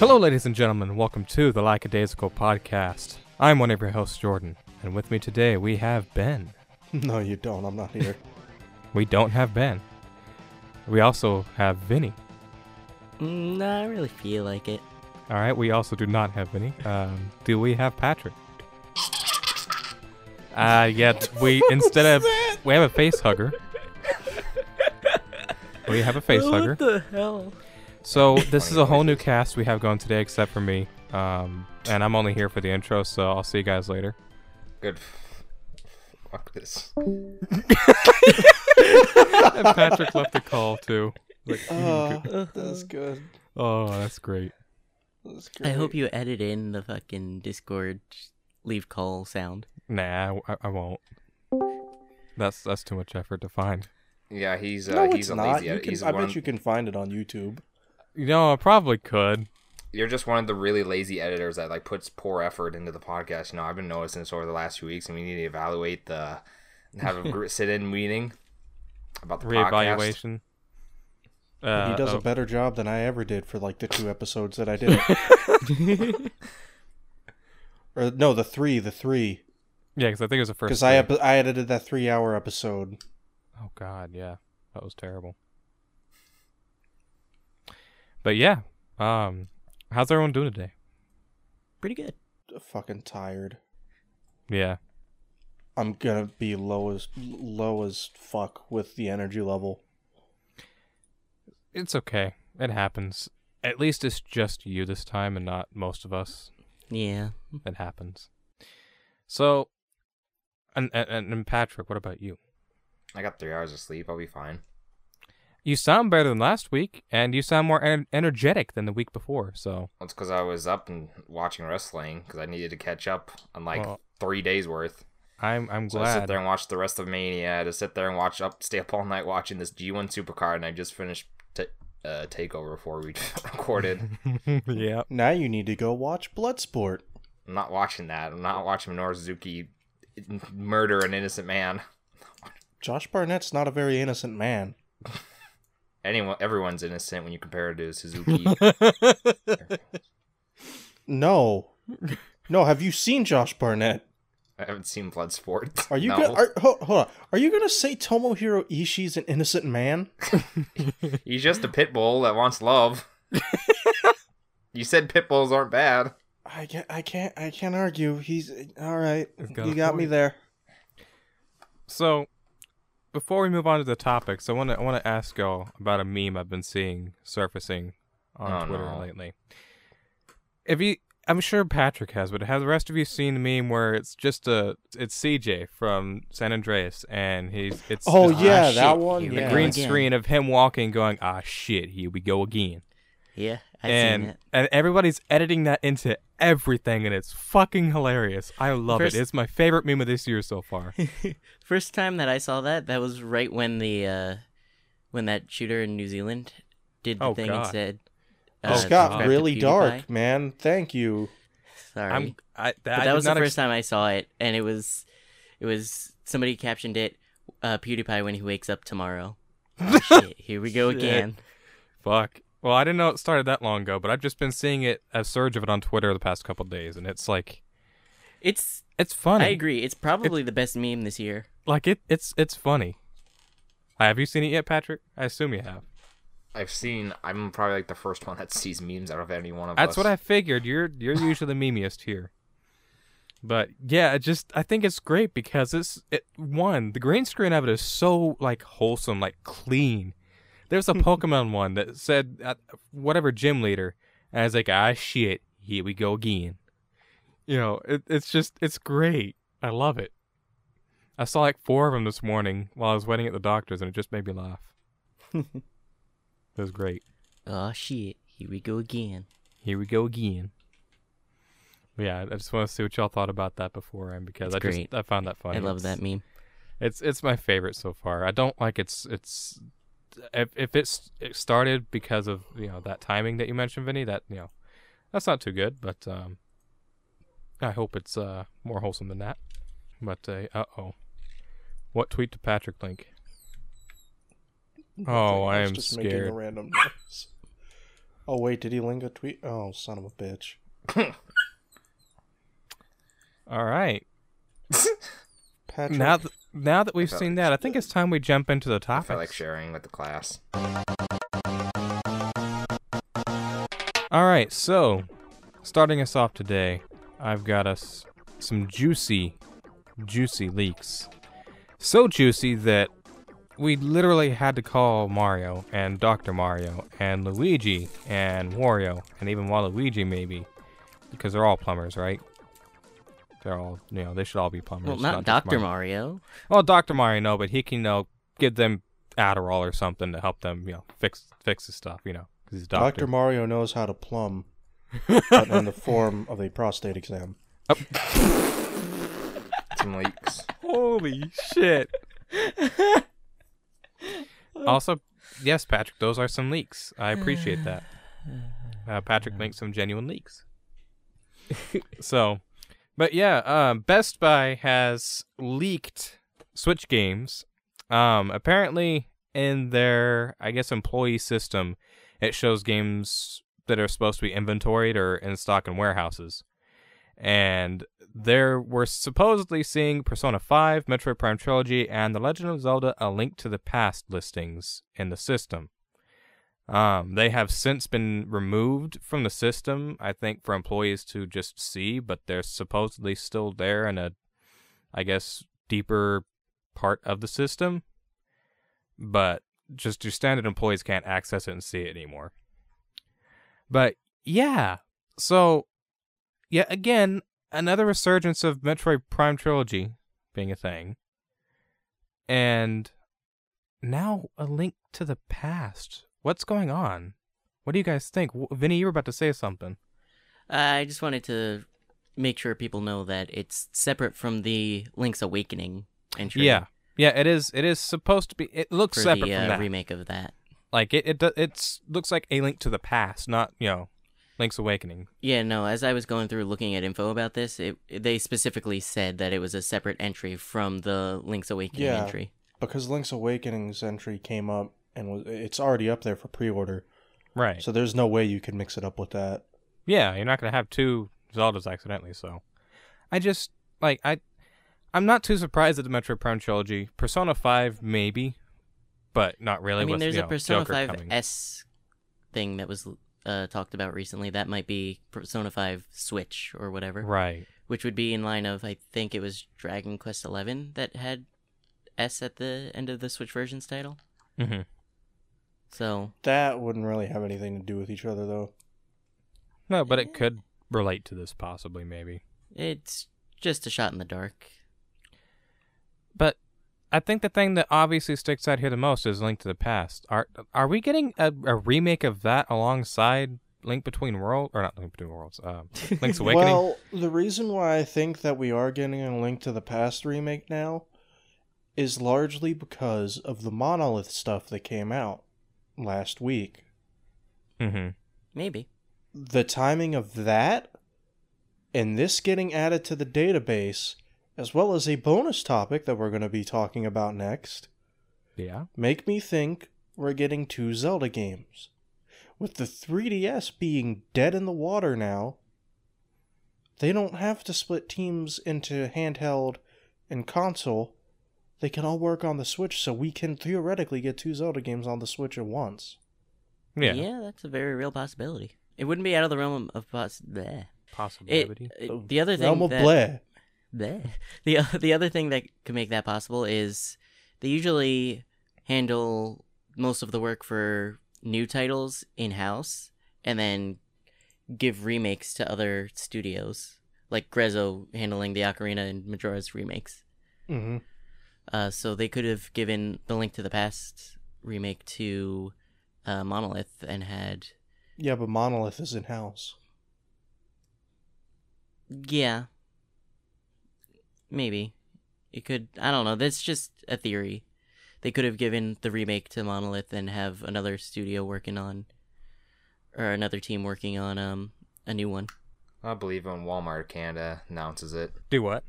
Hello, ladies and gentlemen. Welcome to the Like a Daisical podcast. I'm one of your hosts, Jordan, and with me today we have Ben. No, you don't. I'm not here. We don't have Ben. We also have Vinny. Mm, nah, I really feel like it. All right. We also do not have Vinny. Um, do we have Patrick? Uh, yet we instead of we have a face hugger. we have a face hugger. What the hell? So this is a whole new cast we have going today, except for me. Um, and I'm only here for the intro, so I'll see you guys later. Good. Fuck this. And Patrick left a call too. Like, Oh, that's good. oh, that's great. That's I hope you edit in the fucking Discord leave call sound. Nah, I, I won't. That's that's too much effort to find. Yeah, he's uh, No, he's it's a not. lazy. You edit- can, he's I one. bet you can find it on YouTube. You know, I probably could. You're just one of the really lazy editors that like puts poor effort into the podcast. You know, I've been noticing this over the last few weeks, and we need to evaluate the have a gr- sit-in meeting about the podcast. Reevaluation. Uh, he does oh, a better job than I ever did for like the two episodes that I did. or no, the three, the three, yeah, because I think it was the first. because I ep- I edited that three-hour episode. Oh God, yeah, that was terrible. But yeah, um, how's everyone doing today? Pretty good. Fucking tired. Yeah, I'm gonna be low as low as fuck with the energy level. it's okay. It happens. At least it's just you this time, and not most of us. Yeah. It happens. So, and and, and Patrick, what about you? I got three hours of sleep. I'll be fine. You sound better than last week, and you sound more en- energetic than the week before. So, That's because I was up and watching wrestling because I needed to catch up on like Well, three days worth. I'm I'm So I sit there and watch the WrestleMania. I had to sit there and watch up, stay up all night watching this G1 Supercard, and I just finished t- uh, Takeover before we recorded. yeah, Now you need to go watch Bloodsport. I'm not watching that. I'm not watching Minoru Suzuki murder an innocent man. Josh Barnett's not a very innocent man. Anyone, everyone's innocent when you compare it to Suzuki. No, no. Have you seen Josh Barnett? I haven't seen Bloodsport. Are you no. gonna? Are, hold, hold on. Are you gonna say Tomohiro Ishii's an innocent man? He's just a pit bull that wants love. you said pit bulls aren't bad. I can't. I can't. I can't argue. He's all right. He's got You a got me there. So, before we move on to the topics, I want to I want to ask y'all about a meme I've been seeing surfacing on Oh, Twitter no. lately. If you, I'm sure Patrick has, but have the rest of you seen the meme where it's just a it's CJ from San Andreas and he's it's Oh just yeah, shit, that one. the Yeah. green again. screen of him walking, going ah shit, here we go again, Yeah, I seen and it. and everybody's editing that into everything, and it's fucking hilarious. I love First- it. It's my favorite meme of this year so far. First time that I saw that, that was right when the uh when that shooter in New Zealand did the Oh, thing God. and said. Oh, It's God. got really dark, man. Thank you. Sorry. I'm I, but that did was the first ex- time I saw it, and it was, it was somebody captioned it, uh, PewDiePie when he wakes up tomorrow. Oh, shit, here we go Shit. again. Fuck. Well, I didn't know it started that long ago, but I've just been seeing it a surge of it on Twitter the past couple days, and it's like It's, it's funny. I agree, it's probably the best meme this year. Like it, it's it's funny. Have you seen it yet, Patrick? I assume you have. I've seen. I'm probably like the first one that sees memes out of any one of That's us. That's what I figured. You're you're usually the memeiest here. But yeah, it just I think it's great because it's it one the green screen of it is so like wholesome, like clean. There's a Pokemon one that said uh, whatever gym leader, and I was like, ah shit, here we go again. You know, it, it's just it's great. I love it. I saw like four of them this morning while I was waiting at the doctor's, and it just made me laugh. it was great. Oh shit, here we go again. Here we go again. But yeah, I just want to see what y'all thought about that beforehand because It's I just. I found that funny. I love It's- that meme. It's it's my favorite so far. I don't like it's it's if if it's it started because of you know that timing that you mentioned, Vinny. That you know that's not too good, but um, I hope it's uh more wholesome than that. But uh oh, what tweet to Patrick link? Oh, I was am just making a scared. random noise. Oh wait, did he link a tweet? Oh, son of a bitch. All right. Patrick. Now, th- now that we've seen like- that, I think it's time we jump into the topic. I like sharing with the class. All right, so starting us off today, I've got us some juicy, juicy leaks. So juicy that we literally had to call Mario and Dr. Mario and Luigi and Wario and even Waluigi maybe because they're all plumbers, right? They're all, you know, they should all be plumbers. Well, not just Doctor Mario. Mario. Well, Doctor Mario, no, but he can, you know, give them Adderall or something to help them, you know, fix fix the stuff, you know, because he's a doctor. Dr. Mario knows how to plumb, but in the form of a prostate exam. Some leaks. Holy shit! also, yes, Patrick, those are some leaks. I appreciate that. Uh, Patrick makes some genuine leaks. so, but yeah, um, Best Buy has leaked Switch games. Um, apparently, in their, I guess, employee system, it shows games that are supposed to be inventoried or in stock in warehouses. And there we're supposedly seeing Persona 5, Metroid Prime Trilogy, and The Legend of Zelda: A Link to the Past listings in the system. Um, they have since been removed from the system, I think, for employees to just see, but they're supposedly still there in a, I guess, deeper part of the system. But just your standard employees can't access it and see it anymore. But yeah, so yeah, again, another resurgence of Metroid Prime Trilogy being a thing. And now a link to the past. What's going on? What do you guys think? Vinny, you were about to say something. I just wanted to make sure people know that it's separate from the Link's Awakening entry. Yeah. Yeah, it is it is supposed to be it looks For separate the from uh, that. remake of that. like it it do- it's looks like a link to the past, not, you know, Link's Awakening. Yeah, no. As I was going through looking at info about this, it they specifically said that it was a separate entry from the Link's Awakening Yeah. entry. Because Link's Awakening's entry came up and it's already up there for pre-order, Right. so there's no way you can mix it up with that. Yeah, you're not gonna have two Zeldas accidentally. So, I just like I, I'm not too surprised at the Metroid Prime trilogy. Persona Five maybe, but not really. I mean, with, there's you a know, Persona Joker 5 coming. S thing that was uh, talked about recently. That might be Persona 5 Switch or whatever, Right. which would be in line of I think it was Dragon Quest XI that had S at the end of the Switch version's title. hmm So That wouldn't really have anything to do with each other, though. No, but it could relate to this possibly, maybe. it's just a shot in the dark. But I think the thing that obviously sticks out here the most is Link to the Past. Are are we getting a, a remake of that alongside Link Between Worlds or not Link Between Worlds? Uh, Link's Awakening. Well, the reason why I think that we are getting a Link to the Past remake now is largely because of the Monolith stuff that came out last week. mm-hmm. Maybe. The timing of that and this getting added to the database, as well as a bonus topic that we're going to be talking about next, Yeah. make me think we're getting two Zelda games. With the 3DS being dead in the water now, they don't have to split teams into handheld and console. They can all work on the Switch, so we can theoretically get two Zelda games on the Switch at once. Yeah. Yeah, that's a very real possibility. It wouldn't be out of the realm of poss- bleh. Possibility. it- the other thing Realm of that, Bleh. Bleh. The the other thing that could make that possible is they usually handle most of the work for new titles in house and then give remakes to other studios, like Grezzo handling the Ocarina and Majora's remakes. hmm Uh, so they could have given the Link to the Past remake to uh, Monolith and had Yeah, but Monolith is in house. yeah, maybe it could. I don't know. That's just a theory. They could have given the remake to Monolith and have another studio working on, or another team working on um a new one. I'll believe when Walmart Canada announces it. Do what?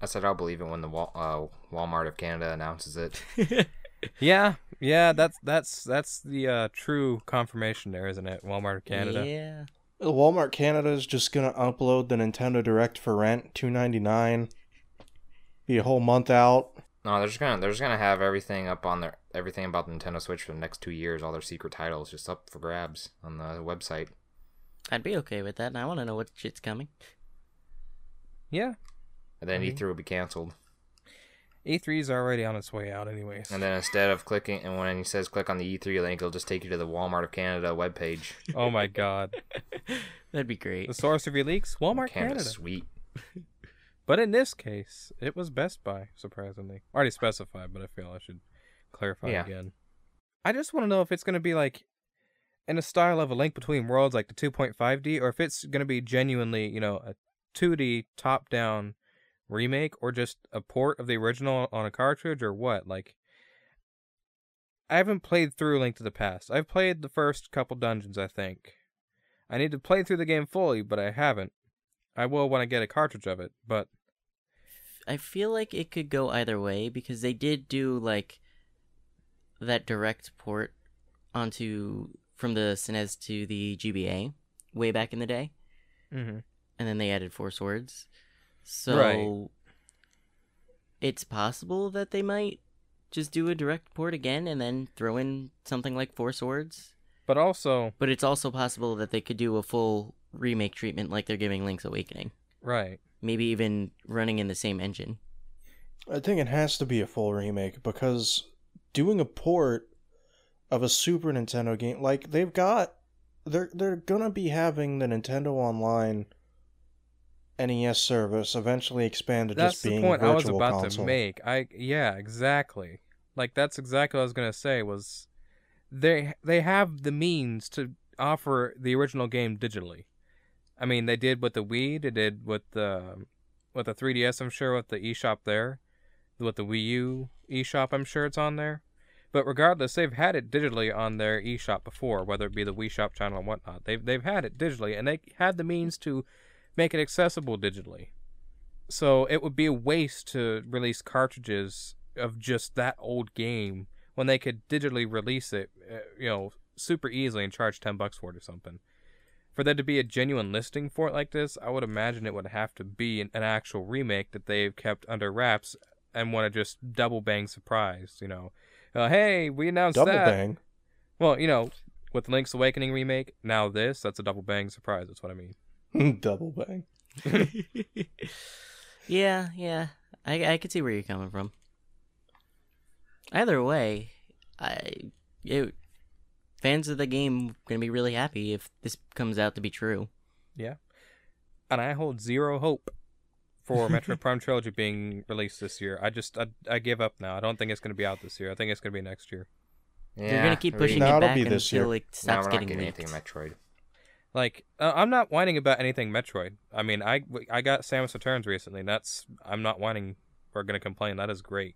I said I'll believe it when the Wal- uh, Walmart of Canada announces it. Yeah, Yeah, that's that's that's the uh, true confirmation there, isn't it? Walmart Canada. Yeah. Walmart Canada is just gonna upload the Nintendo Direct for rent, two ninety nine. Be a whole month out. No, they're just gonna they're just gonna have everything up on their everything about the Nintendo Switch for the next two years. All their secret titles just up for grabs on the website. I'd be okay with that. And I want to know what shit's coming. Yeah, And then I mean- E3 will be canceled. E3 is already on its way out, anyways. And then instead of clicking, and when he says click on the E3 link, it'll just take you to the Walmart of Canada webpage. oh my God, That'd be great. the source of your leaks, Walmart Canada, Canada. sweet. But in this case, it was Best Buy, surprisingly. Already specified, but I feel I should clarify Yeah. again. I just want to know if it's going to be like in a style of a link between worlds, like the 2.5D, or if it's going to be genuinely, you know, a 2D top down remake or just a port of the original on a cartridge or what. Like, I haven't played through Link to the Past. I've played the first couple dungeons, I think. I need to play through the game fully, but I haven't. I will when I get a cartridge of it, but I feel like it could go either way because they did do like that direct port onto from the SNES to the GBA way back in the day, mm-hmm. and then they added Four Swords. So Right. it's possible that they might just do a direct port again and then throw in something like Four Swords. but also But it's also possible that they could do a full remake treatment like they're giving Link's Awakening. right. Maybe even running in the same engine. I think it has to be a full remake because doing a port of a Super Nintendo game like they've got they're they're gonna be having the Nintendo Online NES service eventually expand to being That's just the being point I was about console. to make. I yeah, exactly. Like that's exactly what I was gonna say. Was they they have the means to offer the original game digitally. I mean, they did with the Wii. They did with the with the 3DS. I'm sure with the eShop there, with the Wii U eShop. I'm sure it's on there. But regardless, they've had it digitally on their eShop before, whether it be the Wii Shop channel and whatnot. They've they've had it digitally, and they had the means to make it accessible digitally. So it would be a waste to release cartridges of just that old game when they could digitally release it, uh, you know, super easily and charge 10 bucks for it or something. For there to be a genuine listing for it like this, I would imagine it would have to be an, an actual remake that they've kept under wraps and want to just double bang surprise, you know. Uh, hey, we announced Double that. Double bang. Well, you know, with Link's Awakening remake, now this, that's a double bang surprise, that's what I mean. Double bang. yeah, yeah. I I could see where you're coming from. Either way, I it, fans of the game gonna be really happy if this comes out to be true. Yeah, and I hold zero hope for Metroid Prime Trilogy being released this year. I just I, I give up now. I don't think it's going to be out this year. I think it's going to be next year. Yeah, They're gonna keep we- pushing No, it it'll back be this until year. it No, stops we're not getting getting leaked. anything Metroid. Like uh, I'm not whining about anything Metroid. I mean, I I got Samus Returns recently. And that's I'm not whining or going to complain. That is great.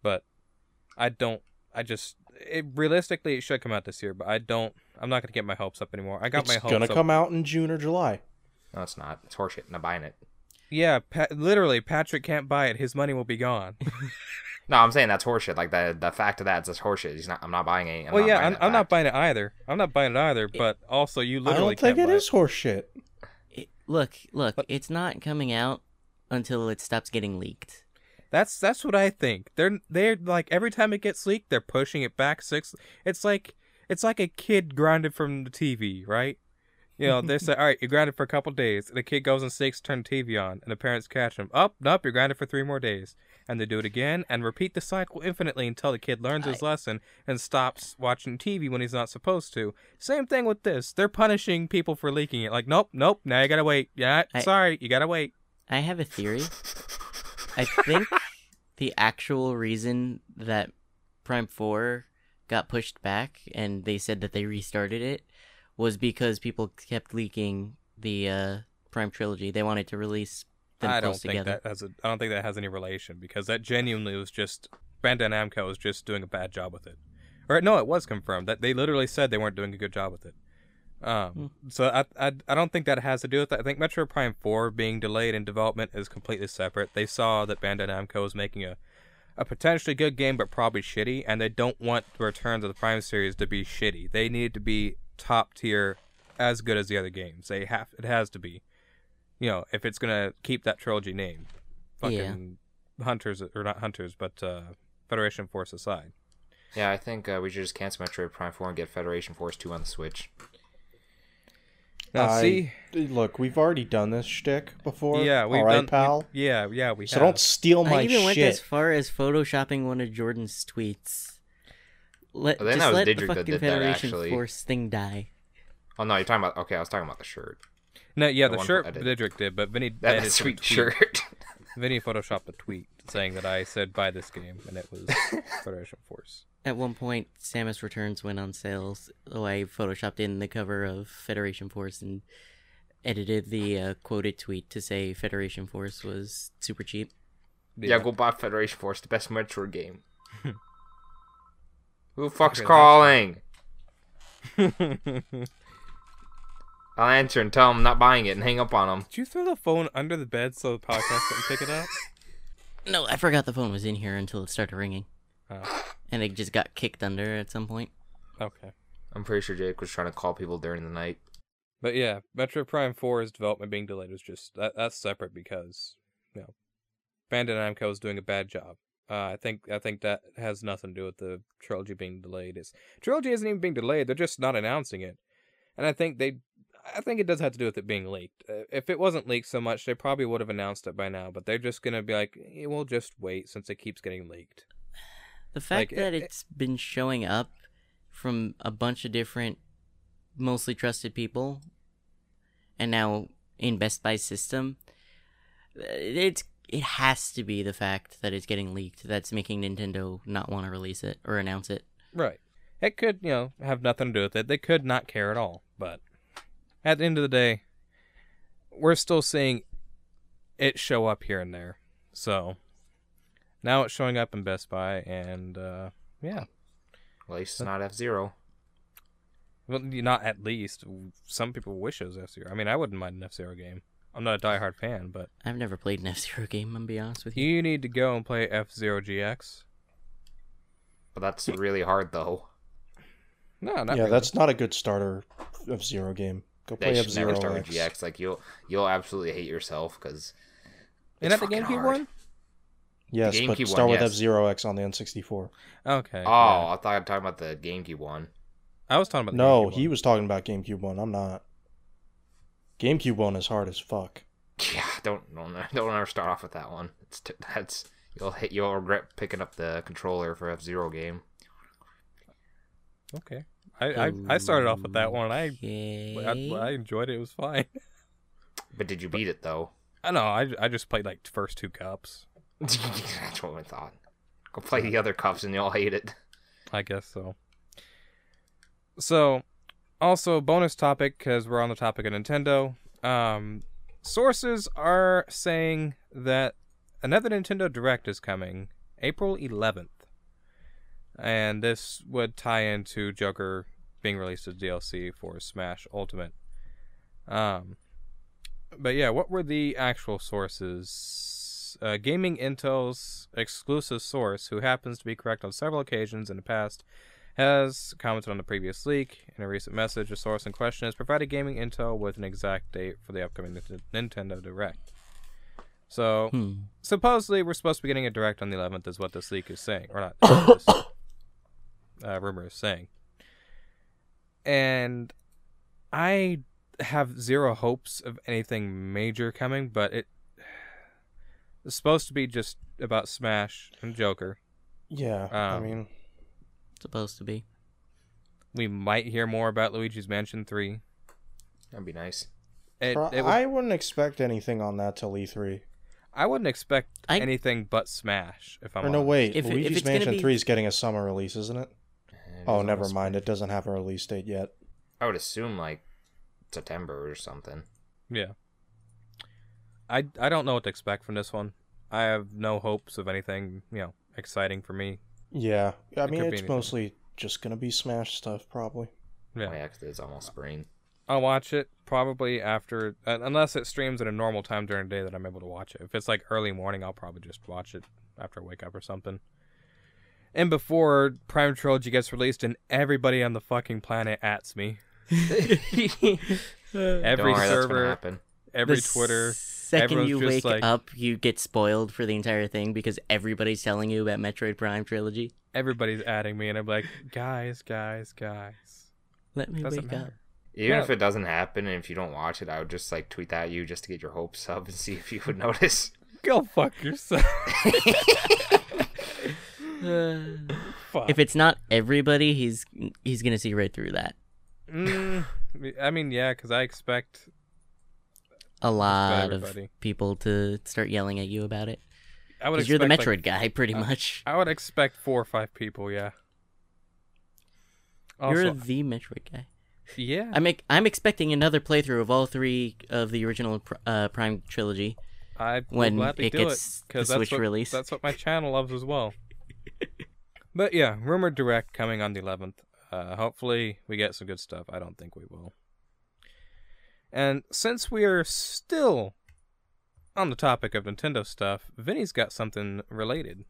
But I don't I just it, realistically it should come out this year, but I don't I'm not going to get my hopes up anymore. I got it's my hopes It's gonna up. come out in June or July. No, it's not. It's horseshit. Not buying it. Yeah, pa- literally Patrick can't buy it. His money will be gone. No, I'm saying that's horseshit. Like the the fact of that is just horseshit. He's not. I'm not buying it. I'm well, yeah, I'm, that I'm not buying it either. I'm not buying it either. But also, you literally. I literally don't think can't it buy is horseshit. It- look, look, But- it's not coming out until it stops getting leaked. That's that's what I think. They're they're like every time it gets leaked, they're pushing it back six. It's like it's like a kid grounded from the TV, right? You know, they say, "All right, you're grounded for a couple days." The kid goes and seeks turn the TV on, and the parents catch him. Up, nope, you're grounded for three more days, and they do it again and repeat the cycle infinitely until the kid learns his lesson and stops watching TV when he's not supposed to. Same thing with this. They're punishing people for leaking it. Like, nope, nope, now you gotta wait. Yeah, I- sorry, you gotta wait. I have a theory. I think the actual reason that Prime 4 got pushed back and they said that they restarted it was because people kept leaking the uh, Prime trilogy. They wanted to release them I close don't think together. that has a. I don't think that has any relation because that genuinely was just Bandai Namco was just doing a bad job with it, or no, it was confirmed that they literally said they weren't doing a good job with it. Um, so I, I I don't think that has to do with that. I think Metroid Prime Four being delayed in development is completely separate. They saw that Bandai Namco was making a a potentially good game but probably shitty, and they don't want the returns of the Prime series to be shitty. They need to be top tier, as good as the other games. They have it has to be. You know, if it's gonna keep that trilogy name, fucking hunters or not hunters, but uh, Federation Force aside. Yeah, I think uh, we should just cancel Metroid Prime 4 and get Federation Force 2 on the Switch. Now, I- see, Look, we've already done this shtick before. yeah, we've All right, done, we- pal. yeah, yeah, we so have. don't steal my I even went as far as photoshopping one of Jordan's tweets. Let, I think just that let Didrik the fucking did that, Federation. Force thing die. Oh, no, you're talking about. Okay, I was talking about the shirt. No, yeah, The the shirt I did. Didrik did, but Vinny That edited some sweet tweet. shirt. Vinny photoshopped a tweet saying that I said buy this game, and it was Federation Force. At one point, Samus Returns went on sales. So I photoshopped in the cover of Federation Force and edited the uh, quoted tweet to say Federation Force was super cheap. yeah, go buy Federation Force, the best Metroid game. Who the fuck's Okay, calling? I'll answer and tell him I'm not buying it and hang up on him. Did you throw the phone under the bed so the podcast couldn't pick it up? No, I forgot the phone was in here until it started ringing. Oh, And it just got kicked under at some point. okay. I'm pretty sure Jake was trying to call people during the night. But yeah, Metroid Prime 4's development being delayed is just that, that's separate because you know Bandai Namco is doing a bad job. Uh, I think I think that has nothing to do with the trilogy being delayed. It's trilogy isn't even being delayed; they're just not announcing it. And I think they, I think it does have to do with it being leaked. Uh, if it wasn't leaked so much, they probably would have announced it by now. But they're just gonna be like, eh, "We'll just wait," since it keeps getting leaked. The fact Like, that it- it's been showing up from a bunch of different, mostly trusted people, and now in Best Buy system, uh, it's it has to be the fact that it's getting leaked that's making Nintendo not want to release it or announce it. Right. It could, you know, have nothing to do with it. They could not care at all. But at the end of the day, we're still seeing it show up here and there. So now it's showing up in Best Buy, and uh, yeah, At least it's not F Zero. well, not at least. Some people wish it was F Zero. I mean, I wouldn't mind an F Zero game. I'm not a diehard fan, but I've never played an F Zero game. I'm gonna be honest with you. you need to go and play F Zero GX. But that's really hard though. No, not yeah, really. that's not a good starter F Zero game. Go play F should Zero start with GX. Like you'll you'll absolutely hate yourself because Isn't that the GameCube one? Yes, but GameCube start one, with yes. F Zero X on the N64. Okay. Oh, yeah. I thought you were talking about the GameCube one. I was talking about the No, GameCube he one. was talking about GameCube one. I'm not. GameCube one is hard as fuck. Yeah, don't don't don't ever start off with that one. It's t- that's you'll hit you'll regret picking up the controller for F Zero game. Okay. I, I I started off with that one. I Okay. I, I enjoyed it. It was fine. But did you beat it though? I know. I, I just played like first two cups. That's what I thought. Go play the other cups and you'll hate it. I guess so. So, also bonus topic because we're on the topic of Nintendo. Um, sources are saying that another Nintendo Direct is coming April 11th, and this would tie into Joker being released as DLC for Smash Ultimate. Um, but yeah, what were the actual sources? Uh, Gaming Intel's exclusive source, who happens to be correct on several occasions in the past, has commented on the previous leak. In a recent message, the source in question has provided Gaming Intel with an exact date for the upcoming Nintendo Direct. So, Hmm. supposedly, we're supposed to be getting a Direct on the 11th, is what this leak is saying. Or not, this uh, rumor is saying. And I have zero hopes of anything major coming, but it it's supposed to be just about Smash and Joker. Yeah, I Um, mean, Supposed to be. We might hear more about Luigi's Mansion 3. That'd be nice. It, pro- it would- I wouldn't expect anything on that till E3. I wouldn't expect I- anything but Smash, if I'm Or no, honest. wait, If it- if Luigi's it's Mansion be- 3 is getting a summer release, isn't it? And Oh, never almost- mind. It doesn't have a release date yet. I would assume like September or something. Yeah. I, I don't know what to expect from this one. I have no hopes of anything, you know, exciting for me. Yeah, I It mean, it's mostly just gonna be Smash stuff, probably. Yeah. Yeah, 'cause it's almost spring. I'll watch it probably after, uh, unless it streams at a normal time during the day that I'm able to watch it. If it's like early morning, I'll probably just watch it after I wake up or something. And before Prime Trilogy gets released, and everybody on the fucking planet ats me. Every Don't worry, that's server, happen. every The Twitter. Second everyone's you wake like- up, you get spoiled for the entire thing because everybody's telling you about Metroid Prime trilogy. Everybody's adding me, and I'm like, guys, guys, guys. Let me Doesn't wake up. Even Yeah. if it doesn't happen, and if you don't watch it, I would just like tweet that at you just to get your hopes up and see if you would notice. Go fuck yourself. Fuck. if it's not everybody, he's he's gonna see right through that. Mm, I mean, yeah, because I expect A lot of people to start yelling at you about it I would because you're the Metroid like, guy, pretty uh, much. I would expect four or five people. Yeah. Also, you're the Metroid guy. yeah. I'm I'm expecting another playthrough of all three of the original uh, Prime trilogy. I when gladly it do gets it because the that's Switch what, release. That's what my channel loves as well. but yeah, rumored direct coming on the 11th. Uh, hopefully, we get some good stuff. I don't think we will. And since we are still on the topic of Nintendo stuff, Vinny's got something related.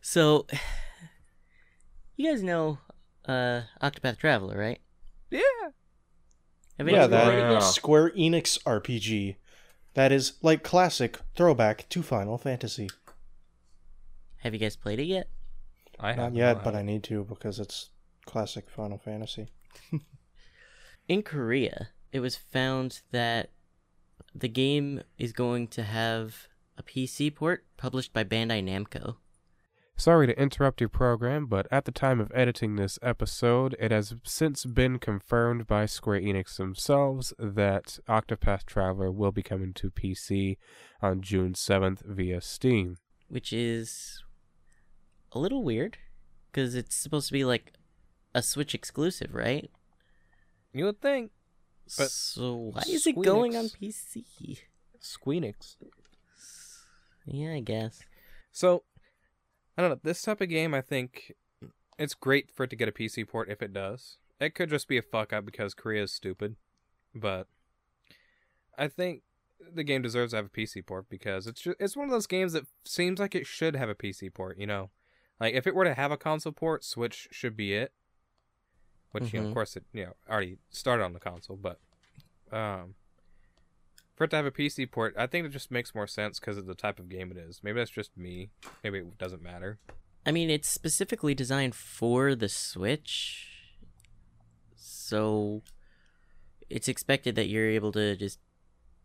So, you guys know uh, Octopath Traveler, right? Yeah. Have Yeah, that Yeah. Square Enix RPG. That is like classic throwback to Final Fantasy. Have you guys played it yet? I have Not have yet, but I need to because it's classic Final Fantasy. In Korea, it was found that the game is going to have a PC port published by Bandai Namco. Sorry to interrupt your program, but at the time of editing this episode, it has since been confirmed by Square Enix themselves that Octopath Traveler will be coming to PC on June 7th via Steam. which is a little weird because it's supposed to be like a Switch exclusive, right? You would think. But so why is it going on PC? Squeenix. Yeah, I guess. So, I don't know. This type of game, I think it's great for it to get a PC port if it does. It could just be a fuck up because Korea is stupid, but I think the game deserves to have a PC port because it's just, it's one of those games that seems like it should have a PC port. You know, like if it were to have a console port, Switch should be it. Which you know, of course, it you know already started on the console, but um, for it to have a PC port, I think it just makes more sense because of the type of game it is. Maybe that's just me. Maybe it doesn't matter. I mean, it's specifically designed for the Switch, so it's expected that you're able to just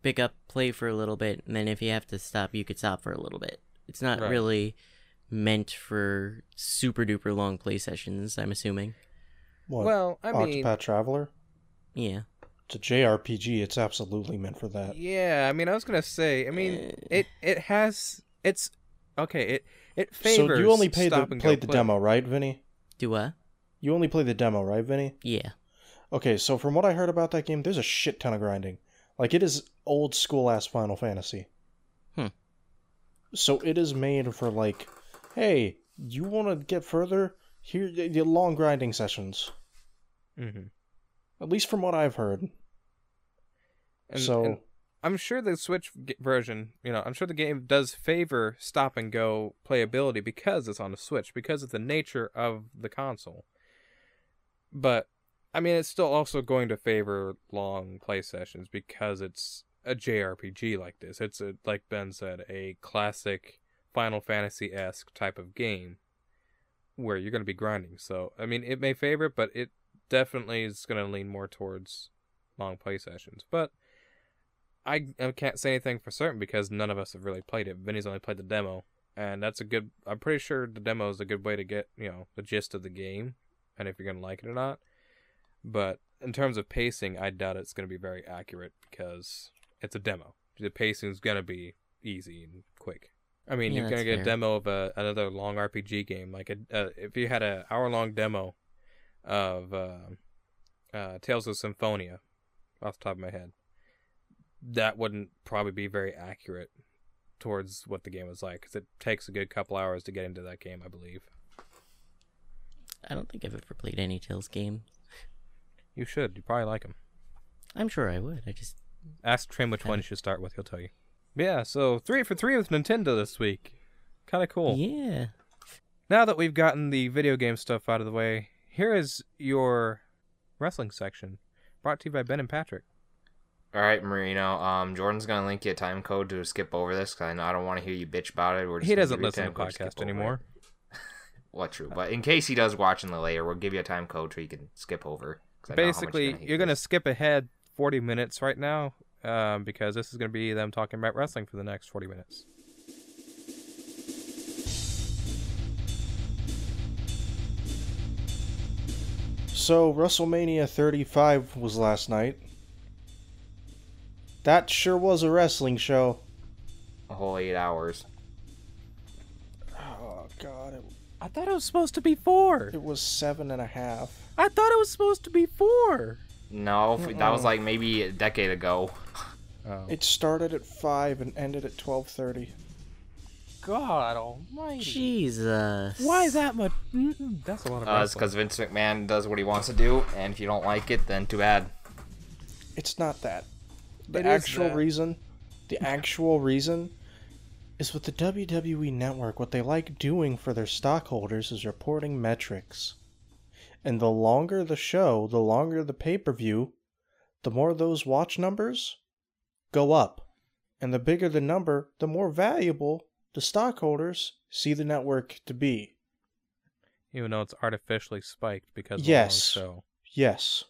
pick up, play for a little bit, and then if you have to stop, you could stop for a little bit. It's not Right. really meant for super duper long play sessions. I'm assuming. What? Well, I mean, Octopath Traveler? Yeah. It's a JRPG. It's absolutely meant for that. yeah. I mean, I was gonna say. I mean, Eh. it it has it's okay. It it favors. So you only played the, stop and played the play. demo, right, Vinny? Do what? You only played the demo, right, Vinny? Yeah. Okay, so from what I heard about that game, there's a shit ton of grinding. Like it is old school ass Final Fantasy. Hmm. So it is made for like, hey, you want to get further? Here, the long grinding sessions. Mhm. At least from what I've heard. And, so and I'm sure the Switch version, you know, I'm sure the game does favor stop and go playability because it's on the Switch, because of the nature of the console. But I mean, it's still also going to favor long play sessions because it's a JRPG like this. It's a like Ben said, a classic Final Fantasy esque type of game where you're going to be grinding. So I mean, it may favor it, but it definitely is going to lean more towards long play sessions. But I, I can't say anything for certain because none of us have really played it. Vinny's only played the demo, and that's a good. I'm pretty sure the demo is a good way to get you know the gist of the game, and if you're gonna like it or not. But in terms of pacing, I doubt it's gonna be very accurate because it's a demo. The pacing is gonna be easy and quick. I mean, Yeah, you're gonna get a demo of a, another long RPG game. Like a, uh, if you had an hour long demo of uh, uh, Tales of Symphonia, off the top of my head, that wouldn't probably be very accurate towards what the game was like because it takes a good couple hours to get into that game, I believe. I don't think I've ever played any Tales game. You should. You probably like them. I'm sure I would. I just Ask Trim which one you should start with. He'll tell you. Yeah. So three for three with Nintendo this week. Kind of cool. Yeah. Now that we've gotten the video game stuff out of the way, here is your wrestling section, brought to you by Ben and Patrick. All right, Marino. Um, Jordan's gonna link you a time code to skip over this because I know I don't want to hear you bitch about it. We're just He doesn't give you a listen to time code skip podcasts over it. anymore. Well, true, but in case he does watch in the later, we'll give you a time code so you can skip over. I know how much Basically, you're gonna skip ahead 40 minutes right now, um, because this is gonna be them talking about wrestling for the next 40 minutes. So, WrestleMania 35 was last night. That sure was a wrestling show. a whole eight hours. Oh, God. It, I thought it was supposed to be four. it was seven and a half. I thought it was supposed to be four. No, f that was like maybe a decade ago. Oh. It started at 5 and ended at 12.30. God Almighty! Jesus. Why is that much? Mm-mm, That's a lot of Uh, it's because Vince McMahon does what he wants to do, and if you don't like it, then too bad. It's not that. The It is actual that. reason, the actual reason, is with the WWE Network. What they like doing for their stockholders is reporting metrics. And the longer the show, the longer the pay per view, the more those watch numbers go up. And the bigger the number, the more valuable the stockholders see the network to be. Even though it's artificially spiked because of Yes. the long Yes.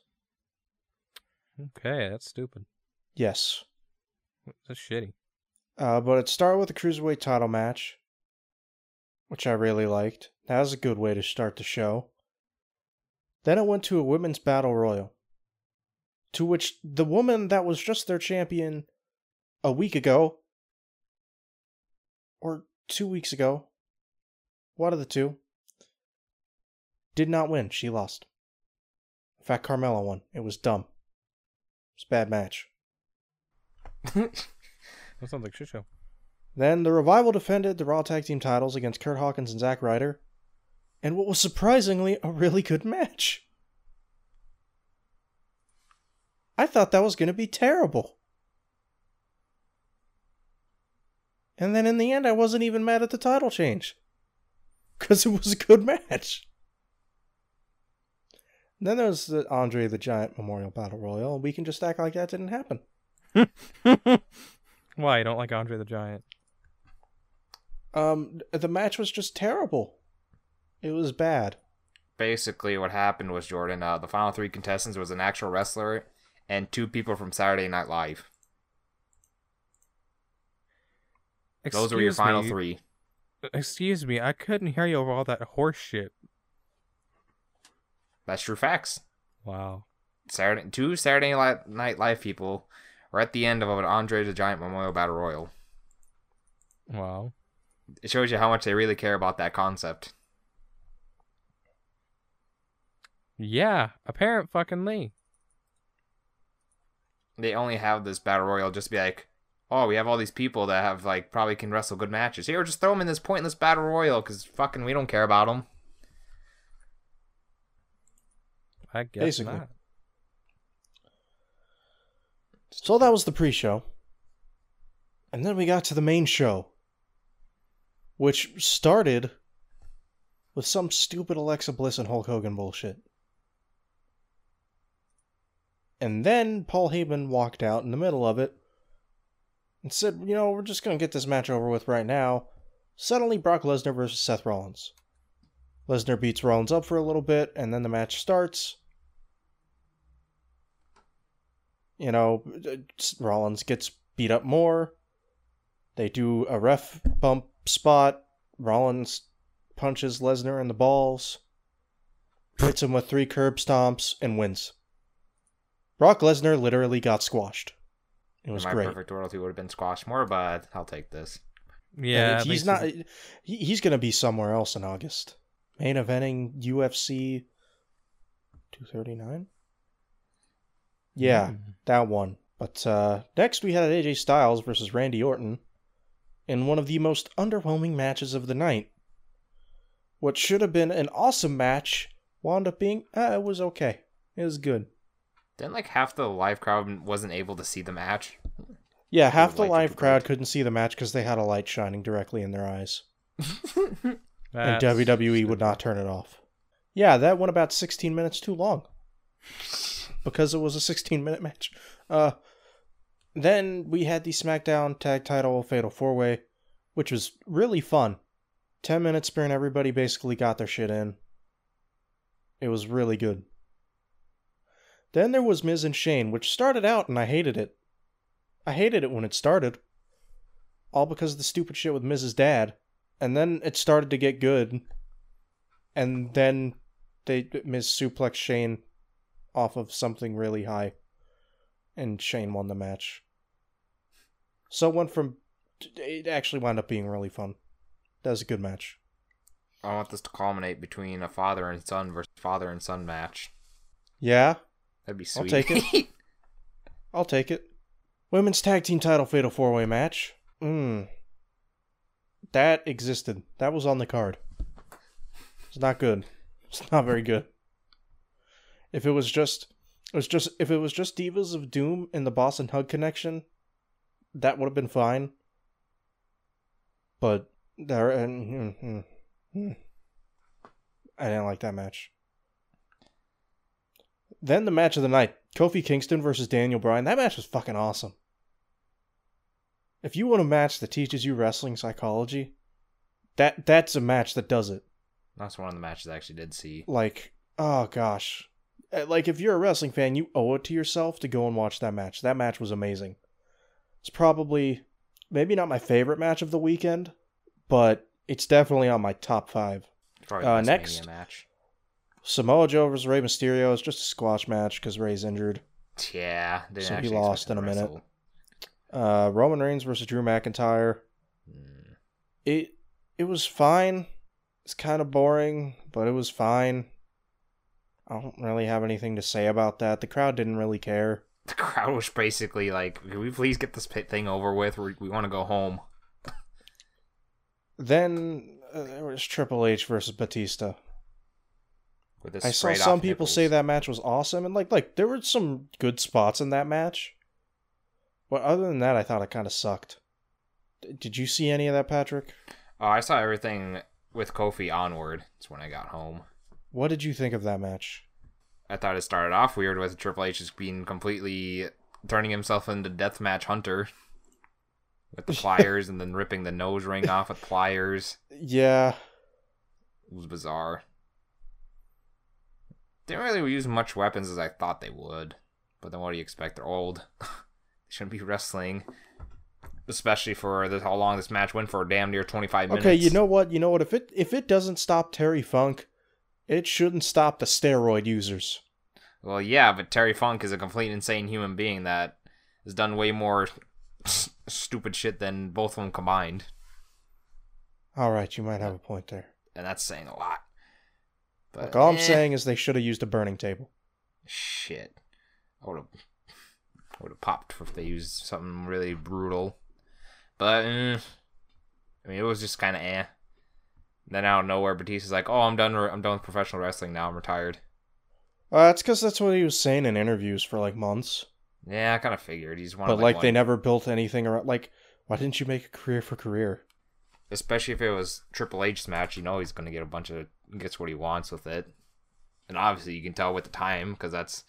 show. Okay, that's stupid. Yes. That's shitty. Uh, but it started with a cruiserweight title match, which I really liked. That was a good way to start the show. Then it went to a women's battle royal, to which the woman that was just their champion a week ago, or two weeks ago, one of the two, did not win. She lost. In fact, Carmella won. It was dumb. It was a bad match. That sounds like shit show. Then the Revival defended the Raw Tag Team titles against Kurt Hawkins and Zack Ryder, and what was surprisingly a really good match. I thought that was going to be terrible. And then in the end, I wasn't even mad at the title change. Because it was a good match. Then there's the Andre the Giant Memorial Battle Royal, and we can just act like that didn't happen. Why you don't like Andre the Giant? Um, the match was just terrible. It was bad. Basically, what happened was Jordan. Uh, the final three contestants was an actual wrestler and two people from Saturday Night Live. Those were your final me. three. Excuse me, I couldn't hear you over all that horse shit. That's true facts. Wow. Saturday, two Saturday Night Live people were at the end of an Andre the Giant Memorial Battle Royal. Wow. It shows you how much they really care about that concept. Yeah, apparent fucking Lee. They only have this battle royal just to be like, oh, we have all these people that have like probably can wrestle good matches. Here, just throw them in this pointless battle royal because fucking we don't care about them. I guess Basically. not. So that was the pre show. And then we got to the main show, which started with some stupid Alexa Bliss and Hulk Hogan bullshit. And then Paul Heyman walked out in the middle of it and said, You know, we're just going to get this match over with right now. Suddenly, Brock Lesnar versus Seth Rollins. Lesnar beats Rollins up for a little bit, and then the match starts. You know, Rollins gets beat up more. They do a ref bump spot. Rollins punches Lesnar in the balls, hits him with three curb stomps, and wins. Brock Lesnar literally got squashed. It was My great. perfect royalty would have been squashed more, but I'll take this. Yeah, And he's not. he's- He, he's going to be somewhere else in August. Main eventing UFC 239. Yeah, Mm. that one. But uh, next we had AJ Styles versus Randy Orton in one of the most underwhelming matches of the night. What should have been an awesome match wound up being, uh, it was okay. It was good. Then like half the live crowd wasn't able to see the match. Yeah, half the live crowd great. couldn't see the match because they had a light shining directly in their eyes. and That's WWE would not turn it off. Yeah, that went about 16 minutes too long because it was a 16 minute match. Uh, then we had the SmackDown Tag Title Fatal Four Way, which was really fun. 10 minute sprint, everybody basically got their shit in. It was really good. Then there was Miz and Shane, which started out and I hated it. I hated it when it started. All because of the stupid shit with Miz's dad. And then it started to get good. And then they Miz suplex Shane off of something really high. And Shane won the match. So it went from it actually wound up being really fun. That was a good match. I want this to culminate between a father and son versus father and son match. Yeah, That'd be I'll take it. I'll take it. Women's tag team title fatal four way match. Mm. That existed. That was on the card. It's not good. It's not very good. If it was just it was just if it was just Divas of Doom and the Boss and Hug connection, that would have been fine. But there and mm, mm, mm. I didn't like that match. Then the match of the night Kofi Kingston versus Daniel Bryan. That match was fucking awesome. If you want a match that teaches you wrestling psychology, that that's a match that does it. That's one of the matches I actually did see. Like, oh gosh. Uh, Like if you're a wrestling fan, you owe it to yourself to go and watch that match. That match was amazing. It's probably maybe not my favorite match of the weekend, but it's definitely on my top 5. Probably Uh, next. Match. Samoa Joe versus Rey Mysterio is just a squash match because Rey's injured. Yeah, So he lost in a minute. Uh, Roman Reigns versus Drew McIntyre. Mm. it it was fine. It's kind of boring, but it was fine. I don't really have anything to say about that. The crowd didn't really care. The crowd was basically like, "Can we please get this pit thing over with? We, we want to go home." Then uh, there was Triple H versus Batista. With this I saw some people nipples. say that match was awesome, and like like there were some good spots in that match. But other than that, I thought it kind of sucked. D- Did you see any of that, Patrick? Oh, I saw everything with Kofi onward. It's when I got home. What did you think of that match? I thought it started off weird with Triple H just being completely turning himself into Deathmatch Hunter with the pliers and then ripping the nose ring off with pliers. Yeah, It was bizarre. Didn't really use as much weapons as I thought they would. But then what do you expect? They're old. they shouldn't be wrestling. Especially for this, how long this match went for damn near 25 minutes. Okay, you know what? You know what? If it if it doesn't stop Terry Funk, it shouldn't stop the steroid users. Well, yeah, but Terry Funk is a complete insane human being that has done way more s- stupid shit than both of them combined. All right, you might have a point there. And that's saying a lot. But Look, all I'm eh, saying is they should have used a burning table. Shit. I would have would have popped if they used something really brutal. But eh, I mean, it was just kind of eh. Then out of nowhere, Batista's like, "Oh, I'm done. I'm done with professional wrestling now. I'm retired." Uh, that's because that's what he was saying in interviews for like months. Yeah, I kind of figured he's one. But like, like, they one- never built anything around. Like, why didn't you make a career for career? especially if it was Triple H's match, you know he's gonna get a bunch of gets what he wants with it, and obviously you can tell with the time because that's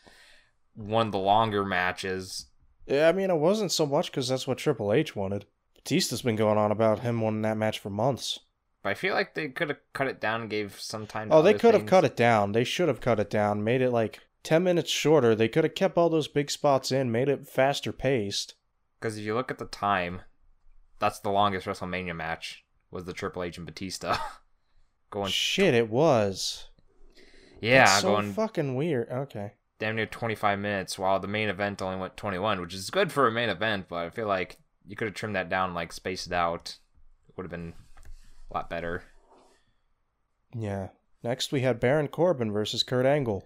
one of the longer matches. Yeah, I mean, it wasn't so much because that's what Triple H wanted. Batista's been going on about him winning that match for months. But I feel like they could have cut it down and gave some time. To Oh, they could have cut it down. They should have cut it down, made it like 10 minutes shorter. They could have kept all those big spots in, made it faster paced. Because if you look at the time, that's the longest WrestleMania match was the Triple H and Batista. going, Shit, it was. yeah, That's so going fucking weird. Okay. damn near 25 minutes, while the main event only went 21, which is good for a main event, but I feel like you could have trimmed that down, like spaced it out. It would have been a lot better. Yeah. Next, we had Baron Corbin versus Kurt Angle.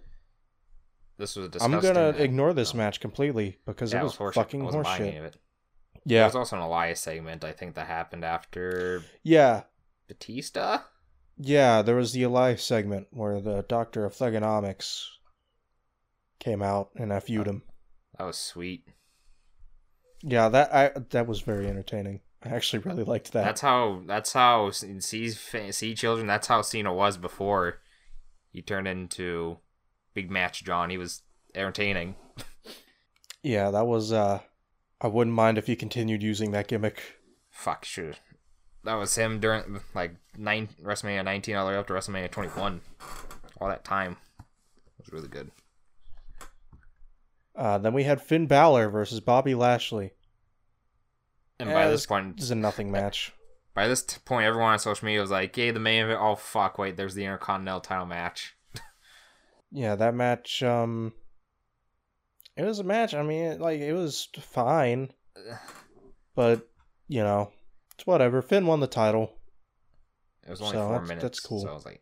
This was a I'm gonna ignore this No. match completely because Yeah, it was, horseshit. fucking horseshit. it. There was also an Elias segment, I think, that happened after Yeah. Batista. Yeah, there was the Elias segment where the Doctor of Thugonomics came out and FU'd him. That was sweet. Yeah, that I that was very entertaining. I actually really liked that. That's how. That's how in Sea Sea Children. That's how Cena was before he turned into Big Match John. He was entertaining. yeah, that was. uh I wouldn't mind if he continued using that gimmick. Fuck, sure. That was him during like nine WrestleMania 19 all the way up to WrestleMania 21. All that time it was really good. Uh, then we had Finn Balor versus Bobby Lashley. And by Eh, this point, This is a nothing match. by this point, everyone on social media was like, "Yay, the main event!" Oh fuck, wait, there's the Intercontinental title match. Yeah, that match. Um, it was a match. I mean, it, like it was fine, but you know, it's whatever. Finn won the title, It was only So four that's- minutes. that's cool. So I was like,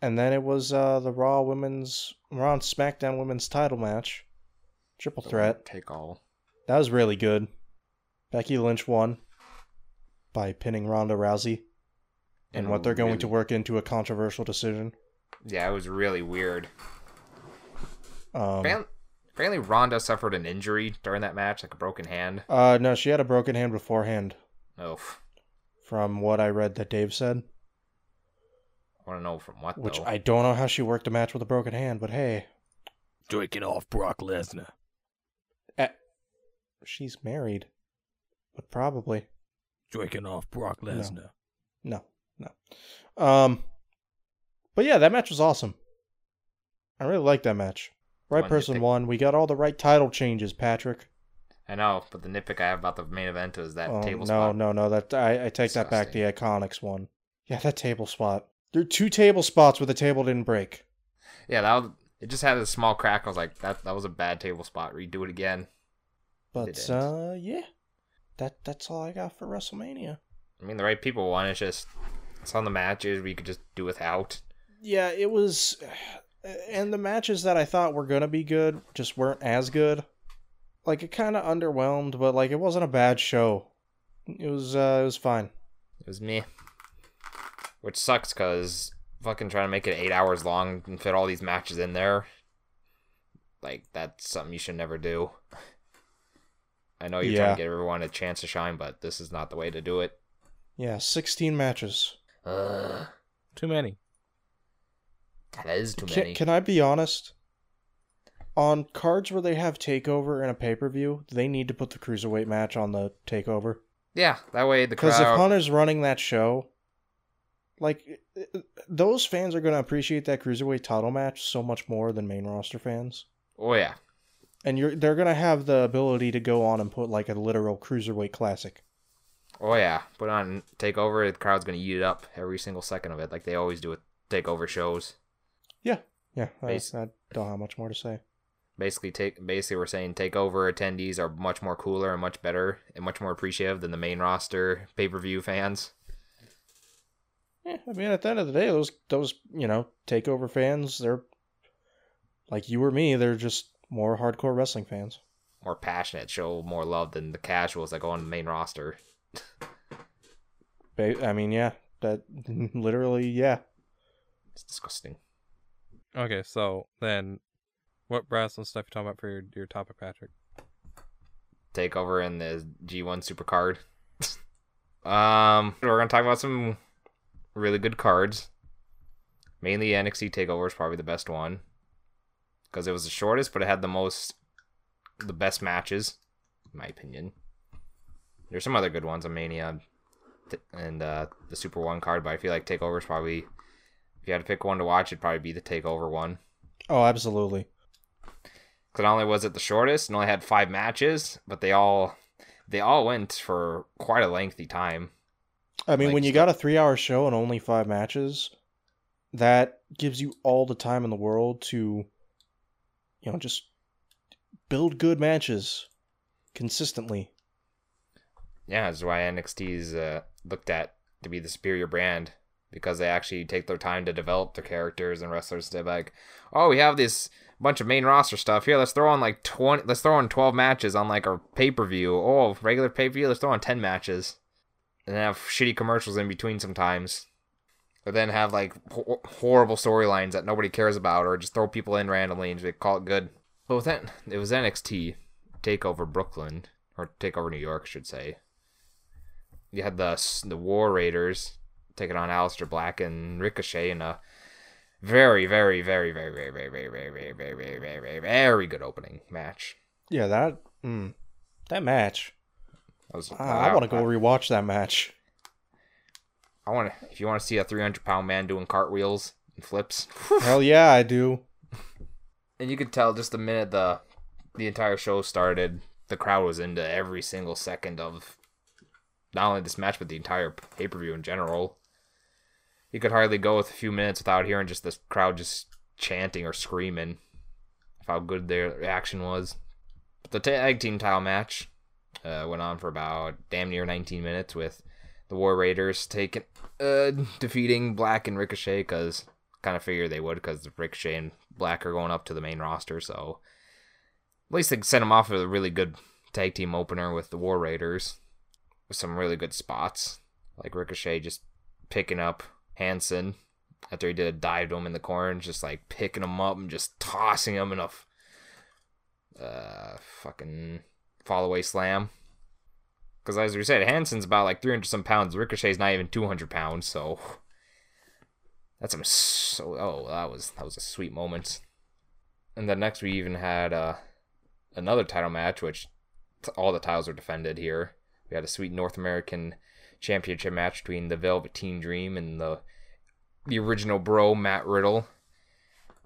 and then it was uh the Raw Women's Raw and SmackDown Women's title match, triple the threat. take all. That was really good. Becky Lynch won by pinning Ronda Rousey, and what they're going to work into a controversial decision. Yeah, it was really weird. Um, Apparently, apparently, Ronda suffered an injury during that match, like a broken hand. uh, no, she had a broken hand beforehand, Oh, from what I read that Dave said. I want to know from what Which though. I don't know how she worked a match with a broken hand, but hey, Drinking off Brock Lesnar. she's married. But probably Drinking off Brock Lesnar. no, no. Um, but yeah, that match was awesome. I really liked that match. Right person nitpick. won. We got all the right title changes, Patrick. I know, but the nitpick I have about the main event is that Oh, table no, spot. no, no. That I, I take that back. The Iconics one. Yeah, that table spot. There are two table spots where the table didn't break. Yeah, that was, it just had a small crack. I was like, that that was a bad table spot. Redo it again. But didn't. uh, yeah, that that's all I got for WrestleMania. I mean, the right people won. It's just it's on the matches we could just do without. Yeah, it was, and the matches that I thought were gonna be good just weren't as good. Like it kind of underwhelmed, but like it wasn't a bad show. It was uh, it was fine. It was me, which sucks because fucking trying to make it eight hours long and fit all these matches in there. Like that's something you should never do. I know you're trying to give everyone a chance to shine, but this is not the way to do it. Yeah, sixteen matches. Ugh, Too many. That is too Can, many. can I be honest? On cards where they have takeover and a pay per view, they need to put the cruiserweight match on the takeover. Yeah, that way the Because if. Hunter's running that show, like those fans are going to appreciate that cruiserweight title match so much more than main roster fans. oh yeah, And you're they're going to have the ability to go on and put like a literal cruiserweight classic. oh yeah. Put on takeover. The crowd's gonna eat it up every single second of it, like they always do with takeover shows. Yeah, yeah. I, Base- I don't have much more to say. basically take basically we're saying takeover attendees are much more cooler and much better and much more appreciative than the main roster pay-per-view fans Yeah, I mean, at the end of the day, those those you know takeover fans, they're like you or me. They're just more hardcore wrestling fans. more passionate show more love than the casuals that go on the main roster Ba- I mean, yeah, that literally, yeah. it's disgusting Okay, so then what wrestling stuff you talking about for your, your topic, Patrick? takeover in the g1 supercard. Um we're gonna talk about some really good cards. Mainly nxt takeover is probably the best one. Because it was the shortest but it had the most the best matches in my opinion. There's some other good ones on mania and uh the super one card but i feel like takeover is probably if you had to pick one to watch it'd probably be the takeover one Oh, absolutely. because not only was it the shortest and only had five matches, but they all they all went for quite a lengthy time. I mean, Like, when you got a three-hour show and only five matches, that gives you all the time in the world to, you know, just build good matches consistently. Yeah, that's why NXT is uh, looked at to be the superior brand because they actually take their time to develop their characters and wrestlers. They're like, oh, we have this bunch of main roster stuff here. Let's throw on like twenty. Let's throw on twelve matches on like our pay per view. Oh, regular pay per view. Let's throw on ten matches, and have shitty commercials in between sometimes. Or then have like ho- horrible storylines that nobody cares about, or just throw people in randomly and just call it good. But with that, it was NXT Takeover Brooklyn, or take over New York, I should say. You had the the War Raiders taking on Aleister Black and Ricochet in a very, very, very, very, very, very, very, very, very, very, very, very, very, very good opening match. Yeah, that mm, that match. That was, I, I want to go rewatch that match. I want to. If you want to see a 300 pound man doing cartwheels and flips, Hell yeah, I do. and you could tell just the minute the the entire show started, the crowd was into every single second of not only this match but the entire pay per view in general. You could hardly go with a few minutes without hearing just this crowd just chanting or screaming of how good their reaction was. But the tag team title match uh, went on for about damn near 19 minutes with the War Raiders taking uh, defeating Black and Ricochet because kind of figured they would because Ricochet and Black are going up to the main roster. So at least they sent them off with a really good tag team opener with the War Raiders with some really good spots. Like Ricochet just picking up Hanson after he did a dive to him in the corner just like picking him up and just tossing him in a uh, fucking fall away slam. Because as we said, Hanson's about like 300 some pounds. Ricochet's not even 200 pounds, so that's some so. Oh, that was that was a sweet moment. And then next we even had uh, another title match, which t- all the titles are defended here. We had a sweet North American Championship match between the Velveteen Dream and the the original Bro Matt Riddle,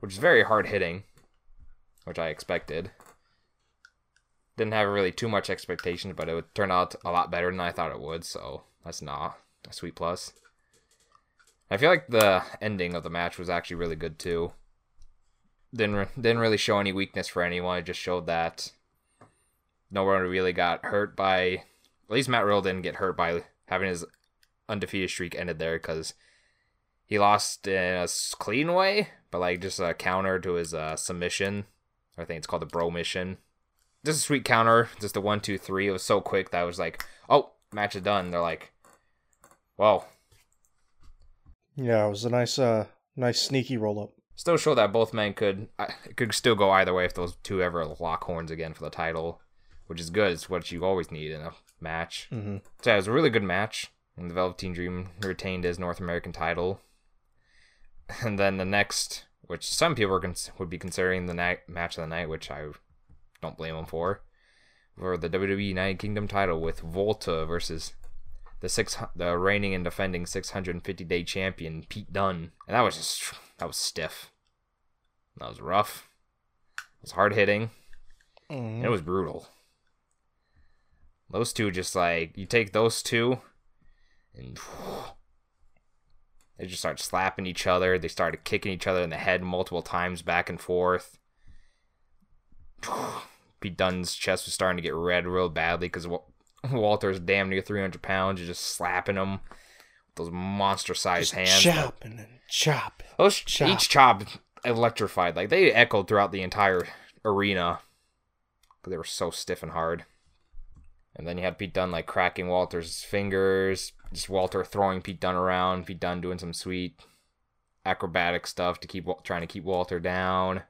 which is very hard hitting, which I expected. Didn't have really too much expectations, but it would turn out a lot better than I thought it would. So that's not a sweet plus. I feel like the ending of the match was actually really good too. Didn't didn't really show any weakness for anyone. It just showed that no one really got hurt by. At least Matt Riddle didn't get hurt by having his undefeated streak ended there because he lost in a clean way, but like just a counter to his uh, submission. I think it's called the Bromission. Just a sweet counter, just a one, two, three. It was so quick that I was like, "Oh, match is done." They're like, "Whoa." Yeah, it was a nice, uh, nice sneaky roll up. Still show that both men could it could still go either way if those two ever lock horns again for the title, which is good. It's what you always need in a match. Mm-hmm. So yeah, it was a really good match. And the Velveteen Dream retained his North American title. And then the next, which some people cons- would be considering the night match of the night, which I don't blame them for, for the WWE United Kingdom title with Walter versus the six the reigning and defending 650 day champion Pete Dunne, and that was just that was stiff. That was rough. It was hard hitting. Mm-hmm. It was brutal. Those two just like you take those two and they just start slapping each other. They started kicking each other in the head multiple times back and forth. Pete Dunne's chest was starting to get red real badly because Walter's damn near 300 pounds. You're just slapping him with those monster sized hands. chopping and chopping. Those Chop. each chop electrified. Like they echoed throughout the entire arena because they were so stiff and hard. And then you had Pete Dunne like cracking Walter's fingers, just Walter throwing Pete Dunne around, Pete Dunne doing some sweet acrobatic stuff to keep trying to keep Walter down.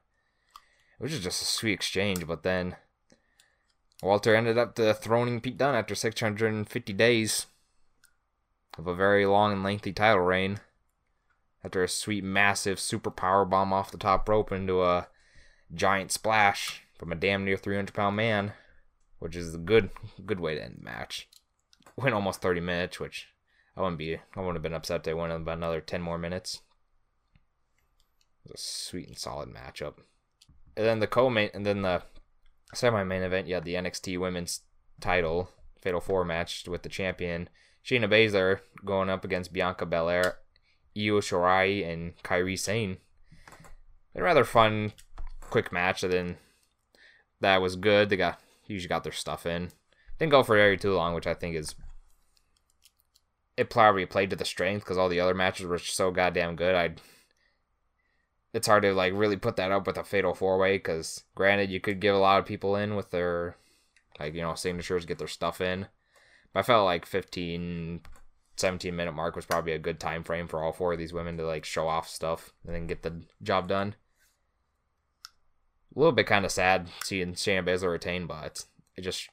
Which is just a sweet exchange, but then Walter ended up uh, dethroning Pete Dunne after 650 days of a very long and lengthy title reign after a sweet, massive super power bomb off the top rope into a giant splash from a damn near 300 pound man, which is a good good way to end the match. Went almost 30 minutes, which I wouldn't be I wouldn't have been upset if they went about another 10 more minutes. It was a sweet and solid matchup. And then the co-main and then the semi-main event, you had the NXT Women's Title Fatal Four match with the champion Shayna Baszler going up against Bianca Belair Io Shirai and Kairi Sane. A rather fun, quick match. And then that was good. They got usually got their stuff in. Didn't go for very too long, which I think is it probably played to the strength because all the other matches were so goddamn good. I it's hard to like really put that up with a fatal four way because granted you could give a lot of people in with their like you know signatures get their stuff in. But I felt like 15, 17 minute mark was probably a good time frame for all four of these women to like show off stuff and then get the job done. A little bit kind of sad seeing Shayna Baszler retain, but it just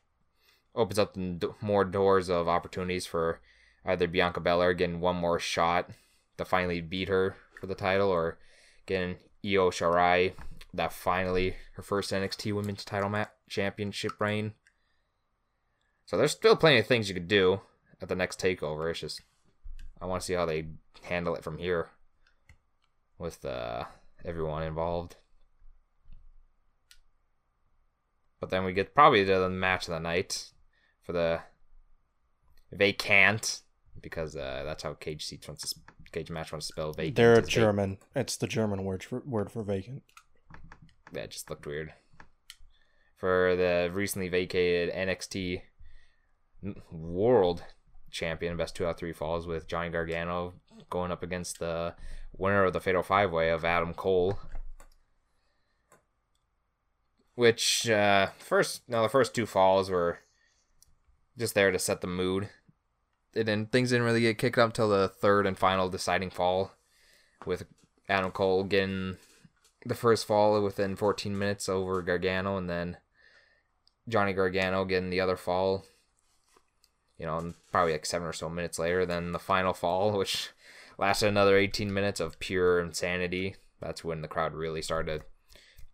opens up more doors of opportunities for either Bianca Belair getting one more shot to finally beat her for the title, or getting Io Shirai that finally her first NXT Women's Title ma- Championship reign. So there's still plenty of things you could do at the next takeover. It's just I want to see how they handle it from here with uh, everyone involved. But then we get probably to the match of the night for the vacant because uh, that's how Cage Seats wants to sp- Cage Match wants to spell vacant. They're German. It's the German word for, word for vacant. that just looked weird. For the recently vacated NXT World Champion, best two out of three falls with Johnny Gargano going up against the winner of the Fatal Five Way of Adam Cole. Which uh, first, now the first two falls were just there to set the mood. And then things didn't really get kicked up until the third and final deciding fall, with Adam Cole getting the first fall within 14 minutes over Gargano, and then Johnny Gargano getting the other fall. You know, probably like seven or so minutes later, then the final fall, which lasted another 18 minutes of pure insanity. That's when the crowd really started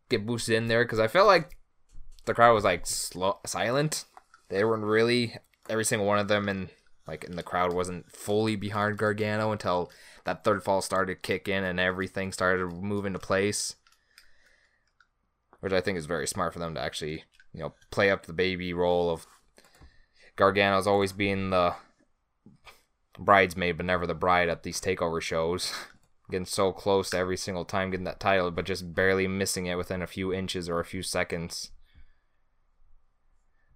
get boosted in there because I felt like the crowd was like slow, silent. They weren't really every single one of them and like in the crowd wasn't fully behind Gargano until that third fall started kicking and everything started moving to place. Which I think is very smart for them to actually, you know, play up the baby role of Gargano's always being the bridesmaid but never the bride at these takeover shows. getting so close to every single time getting that title, but just barely missing it within a few inches or a few seconds.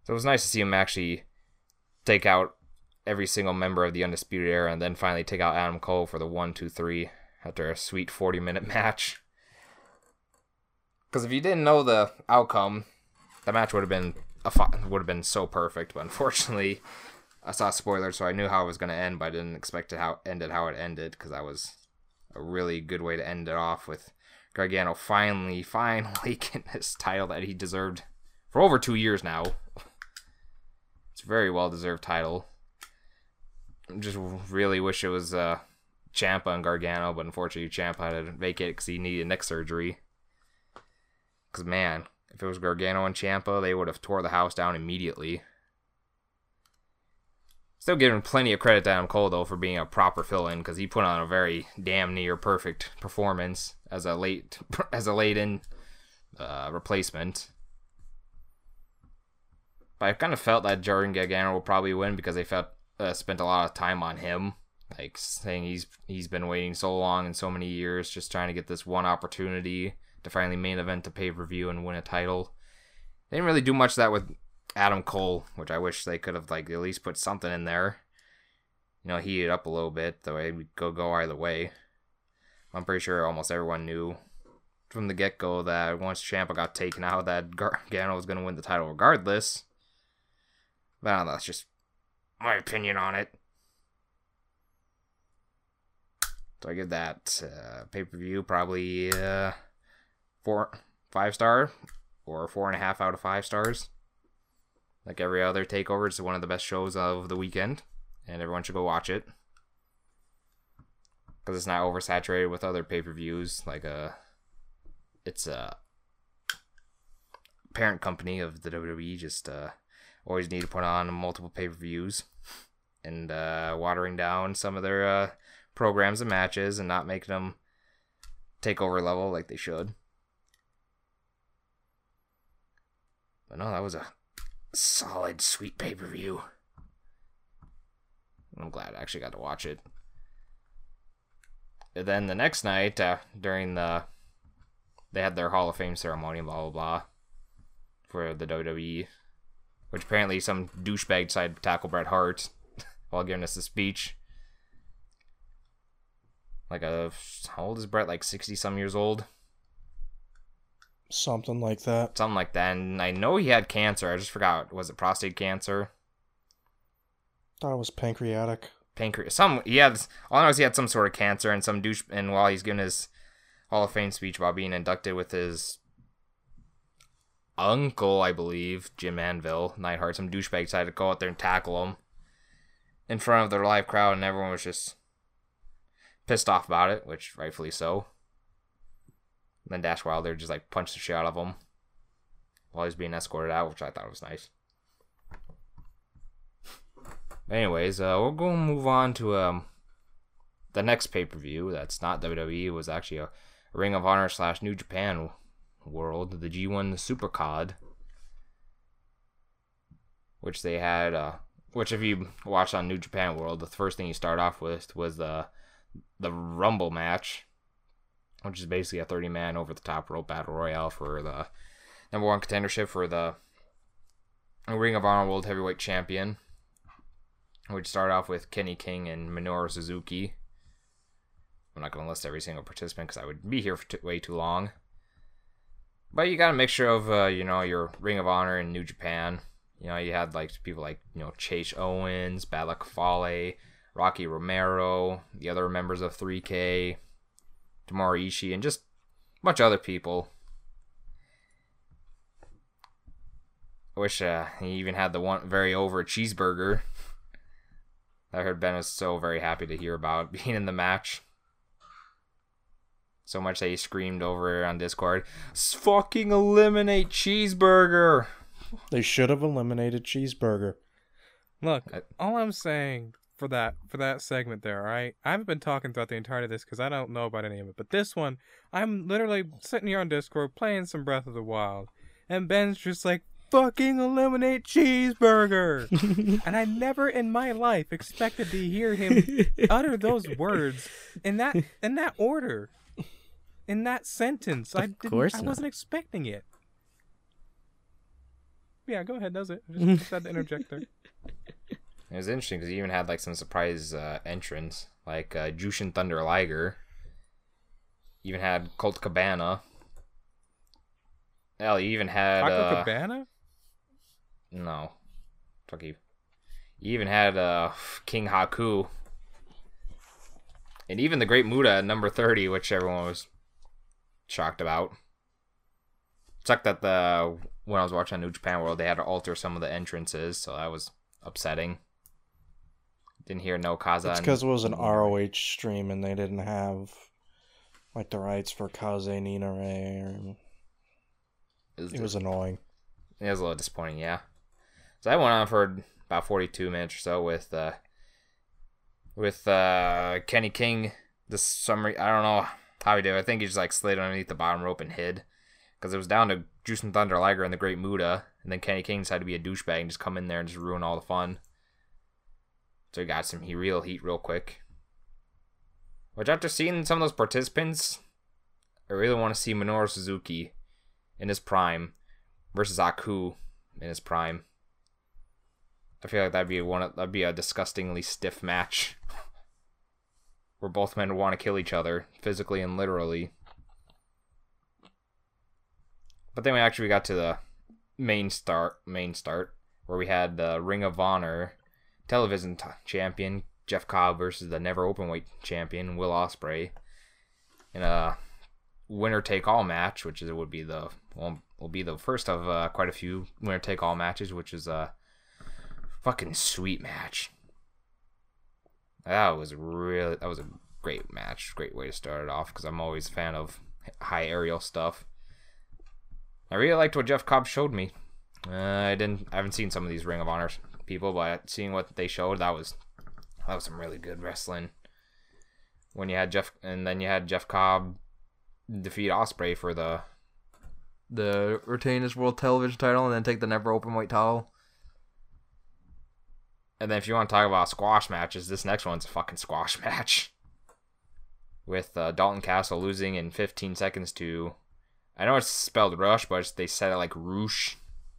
So it was nice to see him actually take out every single member of the Undisputed Era and then finally take out Adam Cole for the 1 2 3 after a sweet 40 minute match. Because if you didn't know the outcome, the match would have been a would have been so perfect. But unfortunately, I saw spoilers, so I knew how it was going to end, but I didn't expect it how ended how it ended because I was a really good way to end it off with Gargano finally, finally getting his title that he deserved for over two years now. It's a very well deserved title. I just really wish it was uh, Ciampa and Gargano, but unfortunately Ciampa had to vacate because he needed neck surgery. Because man, if it was Gargano and Ciampa, they would have tore the house down immediately. Still giving plenty of credit to Adam Cole though for being a proper fill-in because he put on a very damn near perfect performance as a late as a late in uh, replacement. But I kind of felt that Jordan Gargano will probably win because they felt uh, spent a lot of time on him, like saying he's he's been waiting so long and so many years just trying to get this one opportunity to finally main event to pay per view and win a title. They didn't really do much of that with Adam Cole, which I wish they could have like at least put something in there. You know, heat it up a little bit. Way we go go either way. I'm pretty sure almost everyone knew from the get go that once Ciampa got taken out, that Gargano was going to win the title regardless. But know, that's just my opinion on it. So I give that uh, pay per view probably uh, four, five star, or four and a half out of five stars. Like every other takeover, it's one of the best shows of the weekend, and everyone should go watch it because it's not oversaturated with other pay per views. Like a, it's a parent company of the WWE. Just uh, always need to put on multiple pay per views, and uh, watering down some of their uh, programs and matches, and not making them takeover level like they should. But no, that was a solid, sweet pay per view. I'm glad I actually got to watch it. And then the next night, uh, during the, they had their Hall of Fame ceremony, blah blah blah, for the WWE, which apparently some douchebag decided to tackle Bret Hart while giving us a speech. Like a, how old is Bret? Like sixty some years old, Something like that. something like that. And I know he had cancer. I just forgot. Was it prostate cancer? Thought it was pancreatic. pancreas. Some he had. All I know is he had some sort of cancer, and some douche. And while he's giving his Hall of Fame speech while being inducted with his uncle, I believe, Jim Anvil, Neidhart, some douchebag decided to go out there and tackle him in front of their live crowd, and everyone was just pissed off about it, which rightfully so. Then Dash Wilder just like punched the shit out of him while he's being escorted out, which I thought was nice. Anyways, uh, we're going to move on to um the next pay per view. That's not WWE. It was actually a, Ring of Honor slash New Japan World, the G1 Supercard, which they had. Uh, which if you watch on New Japan World, the first thing you start off with was the the Rumble match, which is basically a 30 man over the top rope battle royale for the number one contendership for the Ring of Honor World Heavyweight Champion. We'd start off with Kenny King and Minoru Suzuki. I'm not going to list every single participant because I would be here for t- way too long. But you got a mixture of, uh, you know, your Ring of Honor and New Japan. You know, you had like people like, you know, Chase Owens, Bad Luck Fale, Rocky Romero, the other members of 3K, Tomohiro Ishii, and just a bunch of other people. I wish uh, he even had the one very over cheeseburger. I heard Ben was so very happy to hear about being in the match. So much that he screamed over on Discord, "Fucking eliminate cheeseburger!" They should have eliminated cheeseburger. Look, I- all I'm saying for that for that segment there, all right? I haven't been talking throughout the entirety of this because I don't know about any of it. But this one, I'm literally sitting here on Discord playing some Breath of the Wild, and Ben's just like, "Fucking eliminate cheeseburger," and I never in my life expected to hear him utter those words in that in that order, in that sentence. I didn't, course I not. wasn't expecting it. Yeah, go ahead. Does it? Just, just had to interject there. It was interesting because he even had like some surprise uh, entrants, like uh, Jushin Thunder Liger. Even had Colt Cabana. Hell, he even had Taco uh, Cabana? no, fuck you. He even had uh, King Haku, and even the Great Muta at number thirty, which everyone was shocked about. Sucked that the when I was watching New Japan World, they had to alter some of the entrances, so that was upsetting. Didn't hear no Kaza. It's because it was an ROH stream and they didn't have like the rights for Kaze ni Nare. Or... It was annoying. It was a little disappointing, yeah. So I went on for about forty-two minutes or so with uh, with uh, Kenny King. This summary, I don't know how he did. I think he just like slid underneath the bottom rope and hid because it was down to Jushin Thunder Liger and the Great Muta, and then Kenny King decided to be a douchebag and just come in there and just ruin all the fun. So got some real heat real quick. Which after seeing some of those participants, I really want to see Minoru Suzuki in his prime versus Aku in his prime. I feel like that'd be one. That'd be a disgustingly stiff match, where both men want to kill each other physically and literally. But then we actually got to the main start. Main start where we had the Ring of Honor television t- champion Jeff Cobb versus the never open weight champion Will Ospreay in a winner take all match, which is would be the well, will be the first of uh, quite a few winner take all matches, which is a fucking sweet match. That was really that was a great match, great way to start it off because I'm always a fan of high aerial stuff. I really liked what Jeff Cobb showed me. Uh, I didn't, I haven't seen some of these Ring of Honor people, but seeing what they showed, that was that was some really good wrestling. When you had Jeff, and then you had Jeff Cobb defeat Ospreay for the the retain his world television title and then take the never open weight title. And then if you want to talk about squash matches, this next one's a fucking squash match. With uh, Dalton Castle losing in 15 seconds to, I know it's spelled Rush, but it's, they said it like Roosh.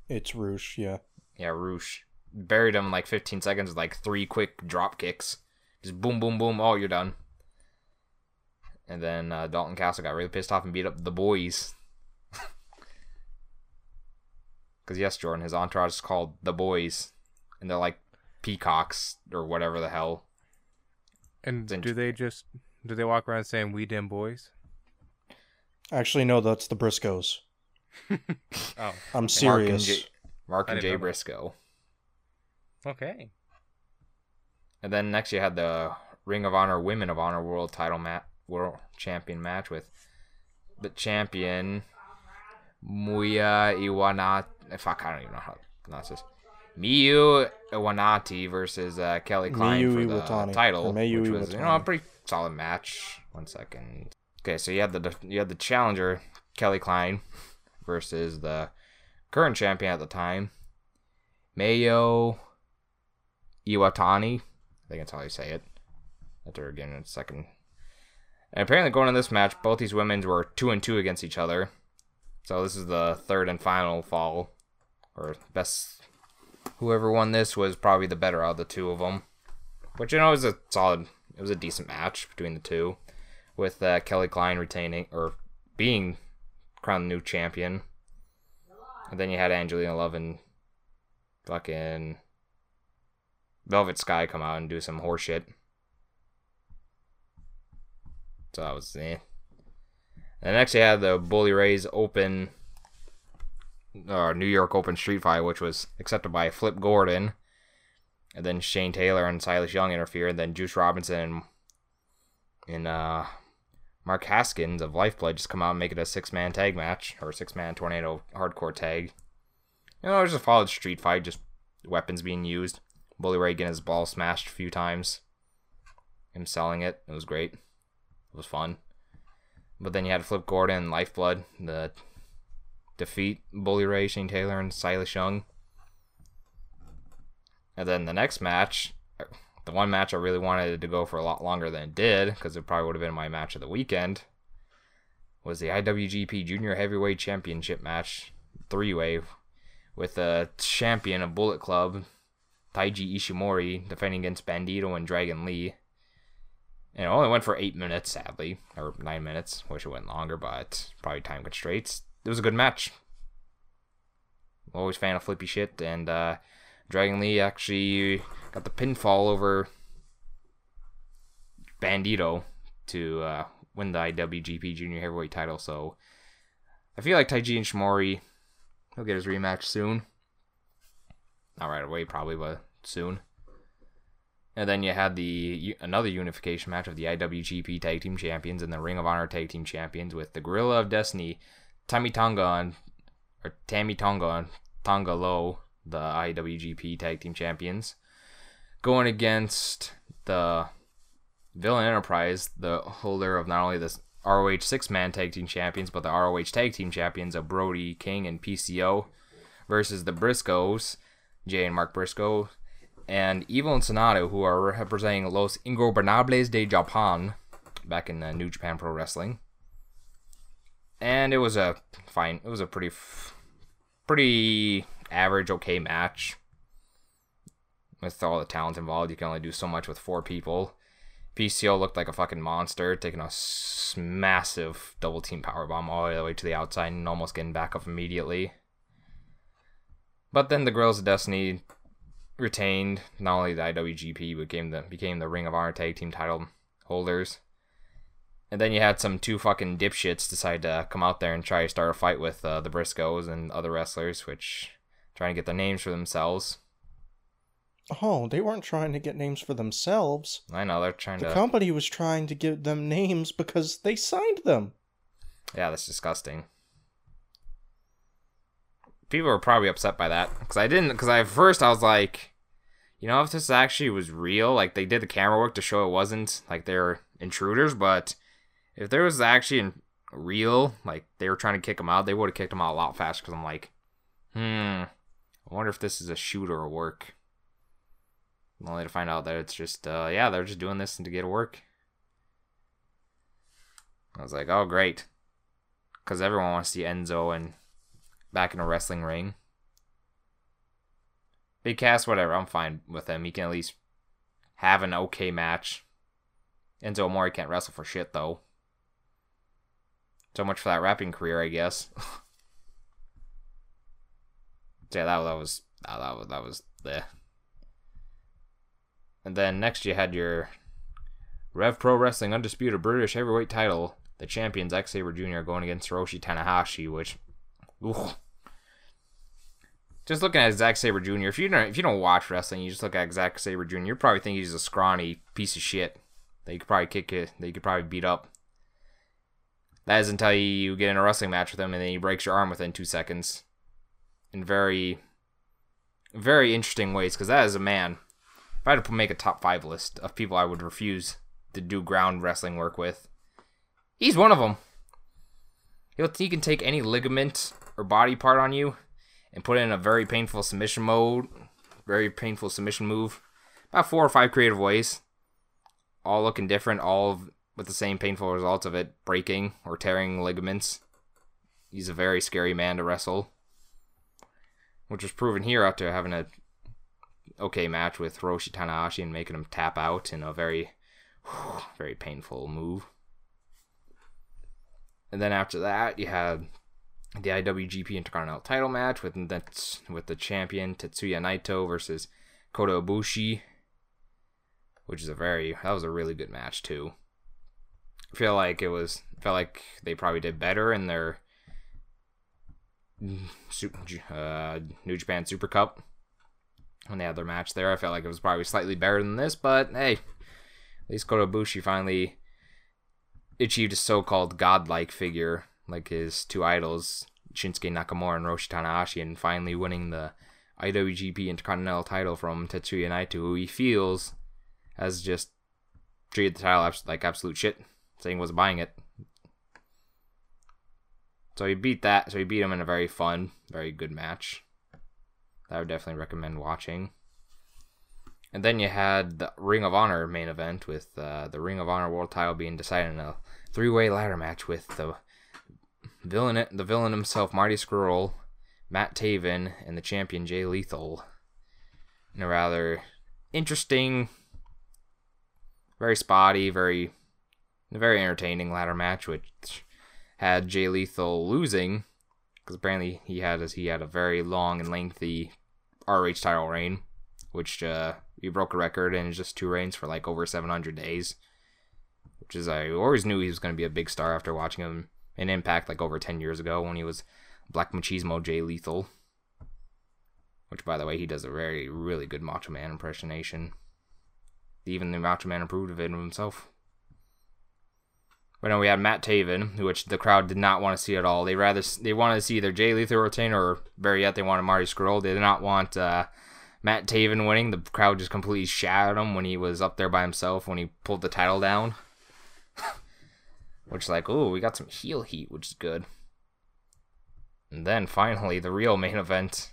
It's Roosh, yeah. Yeah, Roosh. Buried him in like 15 seconds with like three quick drop kicks. Just boom, boom, boom. Oh, you're done. And then uh, Dalton Castle got really pissed off and beat up the boys. Because, yes, Jordan, his entourage is called the boys. And they're like peacocks or whatever the hell. And It's do they just do they walk around saying "We dim boys"? Actually, no, that's the Briscoes. Oh, I'm Mark and serious. J- Mark and didn't Jay know that. Briscoe. Okay. And then next you had the Ring of Honor Women of Honor World Title match, World Champion match with the champion Muya Iwanati. Fuck, I don't even know how to pronounce this. Miyu Iwanati versus uh, Kelly Klein Miyu for the title, or which was you know a pretty solid match. One second. Okay, so you had the you had the challenger Kelly Klein versus the current champion at the time, Mayo Iwatani. I think that's how you say it. After again in a second. And apparently, going in this match, both these women's were two and two against each other. So this is the third and final fall, or best. Whoever won this was probably the better out of the two of them. But you know, it was a solid. It was a decent match between the two, with uh, Kelly Klein retaining or being crowned new champion. And then you had Angelina Love and fucking Velvet Sky come out and do some horseshit. So that was eh. And next you had the Bully Rays Open, or New York Open Street Fight, which was accepted by Flip Gordon. And then Shane Taylor and Silas Young interfered. And then Juice Robinson and, and uh, Mark Haskins of Lifeblood just come out and make it a six man tag match, or six man tornado hardcore tag. You know, it was a solid street fight, just weapons being used. Bully Ray getting his ball smashed a few times. Him selling it. It was great. It was fun. But then you had Flip Gordon and Lifeblood, the defeat Bully Ray, Shane Taylor, and Silas Young. And then the next match, er, the one match I really wanted to go for a lot longer than it did, because it probably would have been my match of the weekend, was the IWGP Junior Heavyweight Championship match, three way, with the champion of Bullet Club, Taiji Ishimori, defending against Bandito and Dragon Lee. And it only went for eight minutes, sadly, or nine minutes. Wish it went longer, but probably time constraints. It was a good match. Always fan of flippy shit, and uh, Dragon Lee actually got the pinfall over Bandito to uh, win the IWGP Junior Heavyweight title. So I feel like Taiji Ishimori he'll get his rematch soon. Not right away, probably, but soon. And then you had the another unification match of the IWGP Tag Team Champions and the Ring of Honor Tag Team Champions with the Guerrilla of Destiny, Tama Tonga and or Tama Tonga and Tanga Loa, the IWGP Tag Team Champions, going against the Villain Enterprise, the holder of not only the ROH six man tag team champions, but the ROH tag team champions of Brody King and PCO versus the Briscoes, Jay and Mark Briscoe, and Evil and Sanada, who are representing Los Ingobernables de Japan back in uh, New Japan Pro Wrestling. And it was a fine, it was a pretty, pretty average, okay match. With all the talent involved, you can only do so much with four people. PCO looked like a fucking monster, taking a massive double team power bomb all the way to the outside and almost getting back up immediately. But then the Girls of Destiny retained not only the IWGP but became the became the Ring of Honor tag team title holders. And then you had some two fucking dipshits decide to come out there and try to start a fight with uh, the Briscoes and other wrestlers, which trying to get their names for themselves. Oh, they weren't trying to get names for themselves. I know they're trying The to. The company was trying to give them names because they signed them. Yeah, that's disgusting. People were probably upset by that because I didn't. Because I at first I was like, you know, if this actually was real, like they did the camera work to show it wasn't like they're intruders, but if there was actually real, like they were trying to kick them out, they would have kicked them out a lot faster. Because I'm like, hmm, I wonder if this is a shoot or a work. Only to find out that it's just, uh, yeah, they're just doing this to get work. I was like, oh great because everyone wants to see Enzo and back in a wrestling ring. Big Cass, whatever. I'm fine with him. He can at least have an okay match. Enzo Amore can't wrestle for shit though. So much for that rapping career, I guess. yeah, that, that was that, was that was the. And then next you had your Rev Pro Wrestling Undisputed British Heavyweight title the champions Zack Sabre Jr. going against Hiroshi Tanahashi, which. Just looking at Zack Sabre Jr. If you don't if you don't watch wrestling, you just look at Zack Sabre Jr. You probably think he's a scrawny piece of shit that you could probably kick it, that you could probably beat up. That is until you get in a wrestling match with him and then he breaks your arm within two seconds. In very, very interesting ways, because that is a man. If I had to make a top five list of people I would refuse to do ground wrestling work with, he's one of them. He'll, he can take any ligament or body part on you and put in a very painful submission mode, very painful submission move. About four or five creative ways, all looking different, all with the same painful results of it breaking or tearing ligaments. He's a very scary man to wrestle, which was proven here after having a okay match with Hiroshi Tanahashi and making him tap out in a very, very painful move. And then after that, you had the IWGP Intercontinental Title match with that's with the champion Tetsuya Naito versus Kota Ibushi, which is a very that was a really good match too. I feel like it was felt like they probably did better in their uh, New Japan Super Cup when they had their match there. I felt like it was probably slightly better than this, but hey, at least Kota Ibushi finally achieved a so-called godlike figure like his two idols, Shinsuke Nakamura and Hiroshi Tanahashi, and finally winning the IWGP Intercontinental title from Tetsuya Naito, who he feels has just treated the title like absolute shit, saying wasn't buying it. So he beat that. So he beat him in a very fun, very good match. I would definitely recommend watching. And then you had the Ring of Honor main event with uh, the Ring of Honor World Title being decided in a three-way ladder match with the villain, the villain himself, Marty Scurll, Matt Taven, and the champion Jay Lethal. In a rather interesting, very spotty, very, very entertaining ladder match, which had Jay Lethal losing because apparently he had he had a very long and lengthy ROH title reign, which uh, he broke a record in just two reigns for like over 700 days. Which is I always knew he was going to be a big star after watching him in Impact like over 10 years ago when he was Black Machismo Jay Lethal. Which, by the way, he does a very, really good Macho Man impersonation. Even the Macho Man approved of it himself. But no, we had Matt Taven, which the crowd did not want to see at all. They rather they wanted to see either Jay Lethal retain or better yet, they wanted Marty Scurll. They did not want uh, Matt Taven winning. The crowd just completely shattered him when he was up there by himself when he pulled the title down. which is like, oh, we got some heel heat, which is good. And then finally, the real main event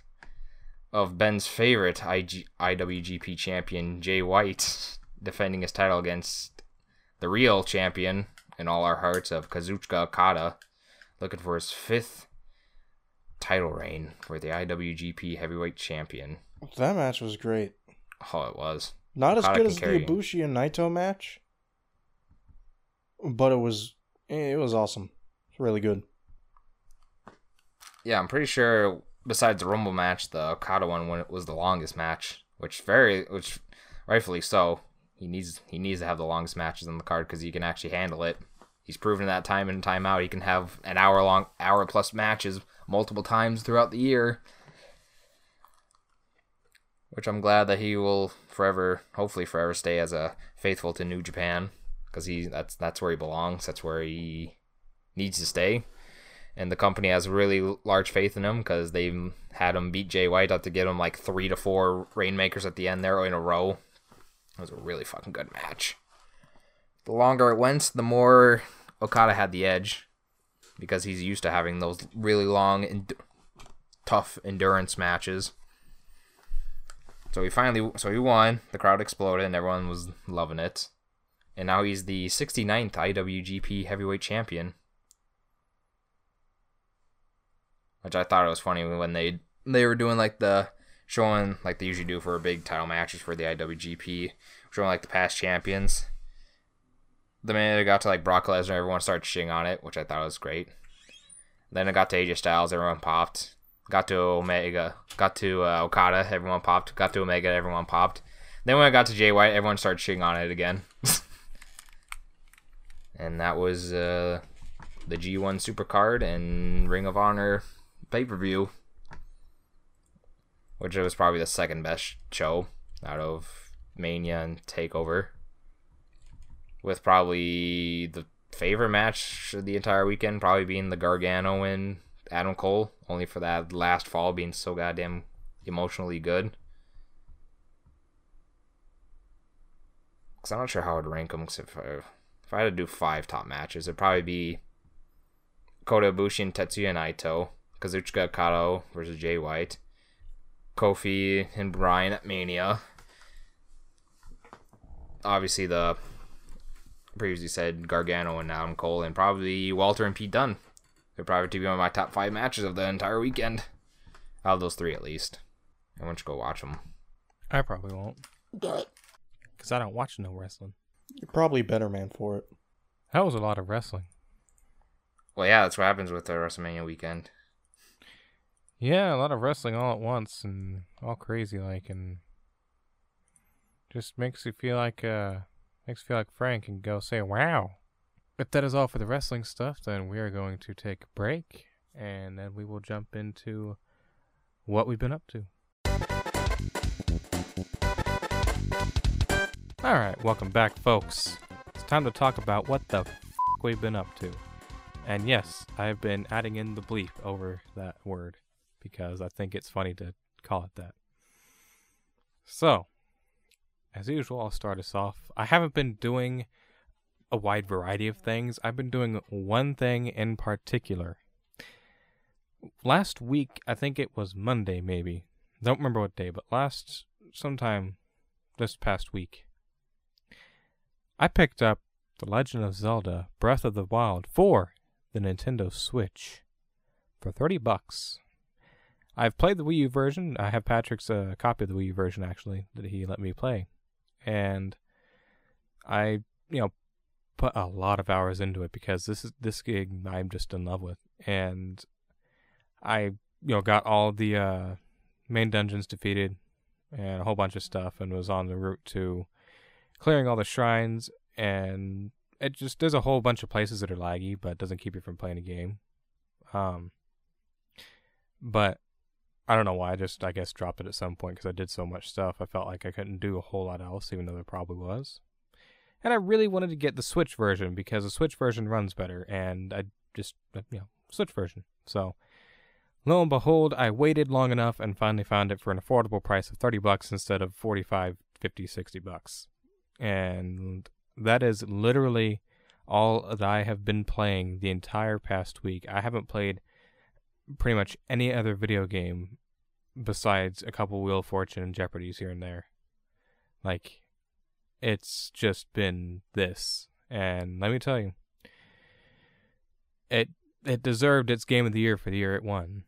of Ben's favorite IG- IWGP champion, Jay White, defending his title against the real champion in all our hearts of Kazuchika Okada, looking for his fifth title reign for the IWGP Heavyweight Champion. That match was great. Oh, it was. Not as good as the. Ibushi and Naito match, but it was it was awesome. It's really good. Yeah, I'm pretty sure. Besides the Rumble match, the Okada one when it was the longest match, which very, which rightfully so. He needs he needs to have the longest matches on the card because he can actually handle it. He's proven that time in and time out. He can have an hour long, hour plus matches multiple times throughout the year. Which I'm glad that he will forever, hopefully forever, stay as a faithful to New Japan because he that's that's where he belongs. That's where he needs to stay and the company has really large faith in him because they've had him beat Jay White up to get him like three to four rainmakers at the end there in a row. It was a really fucking good match. The longer it went, the more Okada had the edge because he's used to having those really long and tough endurance matches. So he finally, so he won. The crowd exploded and everyone was loving it. And now he's the 69th IWGP Heavyweight Champion. which I thought it was funny when they they were doing like the showing like they usually do for a big title matches for the IWGP, showing like the past champions. The minute it got to like Brock Lesnar, everyone started shitting on it, which I thought was great. Then it got to AJ Styles, everyone popped. Got to Omega, got to uh, Okada, everyone popped. Got to Omega, everyone popped. Then when I got to Jay White, everyone started shitting on it again. and that was uh, the G1 Supercard and Ring of Honor pay per view, which was probably the second best show out of Mania and Takeover, with probably the favorite match of the entire weekend probably being the Gargano and Adam Cole, only for that last fall being so goddamn emotionally good. Because I'm not sure how I'd rank them. If I, if I had to do five top matches, it'd probably be Kota Ibushi and Tetsuya Naito, Kazuchika Okada versus Jay White, Kofi and Bryan at Mania. Obviously, the previously said Gargano and Adam Cole, and probably Walter and Pete Dunne. They're probably to be one of my top five matches of the entire weekend. Out of those three, at least. I want you to go watch them. I probably won't. Do it. Because I don't watch no wrestling. You're probably better man for it. That was a lot of wrestling. Well, yeah, that's what happens with the WrestleMania weekend. Yeah, a lot of wrestling all at once and all crazy like and just makes you feel like uh makes you feel like Frank and go say wow. If that is all for the wrestling stuff, then we are going to take a break and then we will jump into what we've been up to. All right, welcome back, folks. It's time to talk about what the f- we've been up to. And yes, I've been adding in the bleep over that word because I think it's funny to call it that. So, as usual, I'll start us off. I haven't been doing a wide variety of things, I've been doing one thing in particular. Last week, I think it was Monday, maybe. Don't remember what day, but last sometime this past week, I picked up The Legend of Zelda Breath of the Wild for the Nintendo Switch for 30 bucks. I've played the Wii U version. I have Patrick's uh, copy of the Wii U version actually that he let me play. And I, you know, put a lot of hours into it because this is this game I'm just in love with. And I, you know, got all the uh, main dungeons defeated and a whole bunch of stuff and was on the route to clearing all the shrines and it just there's a whole bunch of places that are laggy but doesn't keep you from playing a game. Um but I don't know why. I just, I guess, dropped it at some point because I did so much stuff. I felt like I couldn't do a whole lot else, even though there probably was. And I really wanted to get the Switch version because the Switch version runs better, and I just, you know, Switch version. So, lo and behold, I waited long enough and finally found it for an affordable price of 30 bucks instead of 45, 50, 60 bucks. And that is literally all that I have been playing the entire past week. I haven't played pretty much any other video game besides a couple Wheel of Fortune and Jeopardies here and there. Like, it's just been this. And let me tell you, it it deserved its game of the year for the year it won.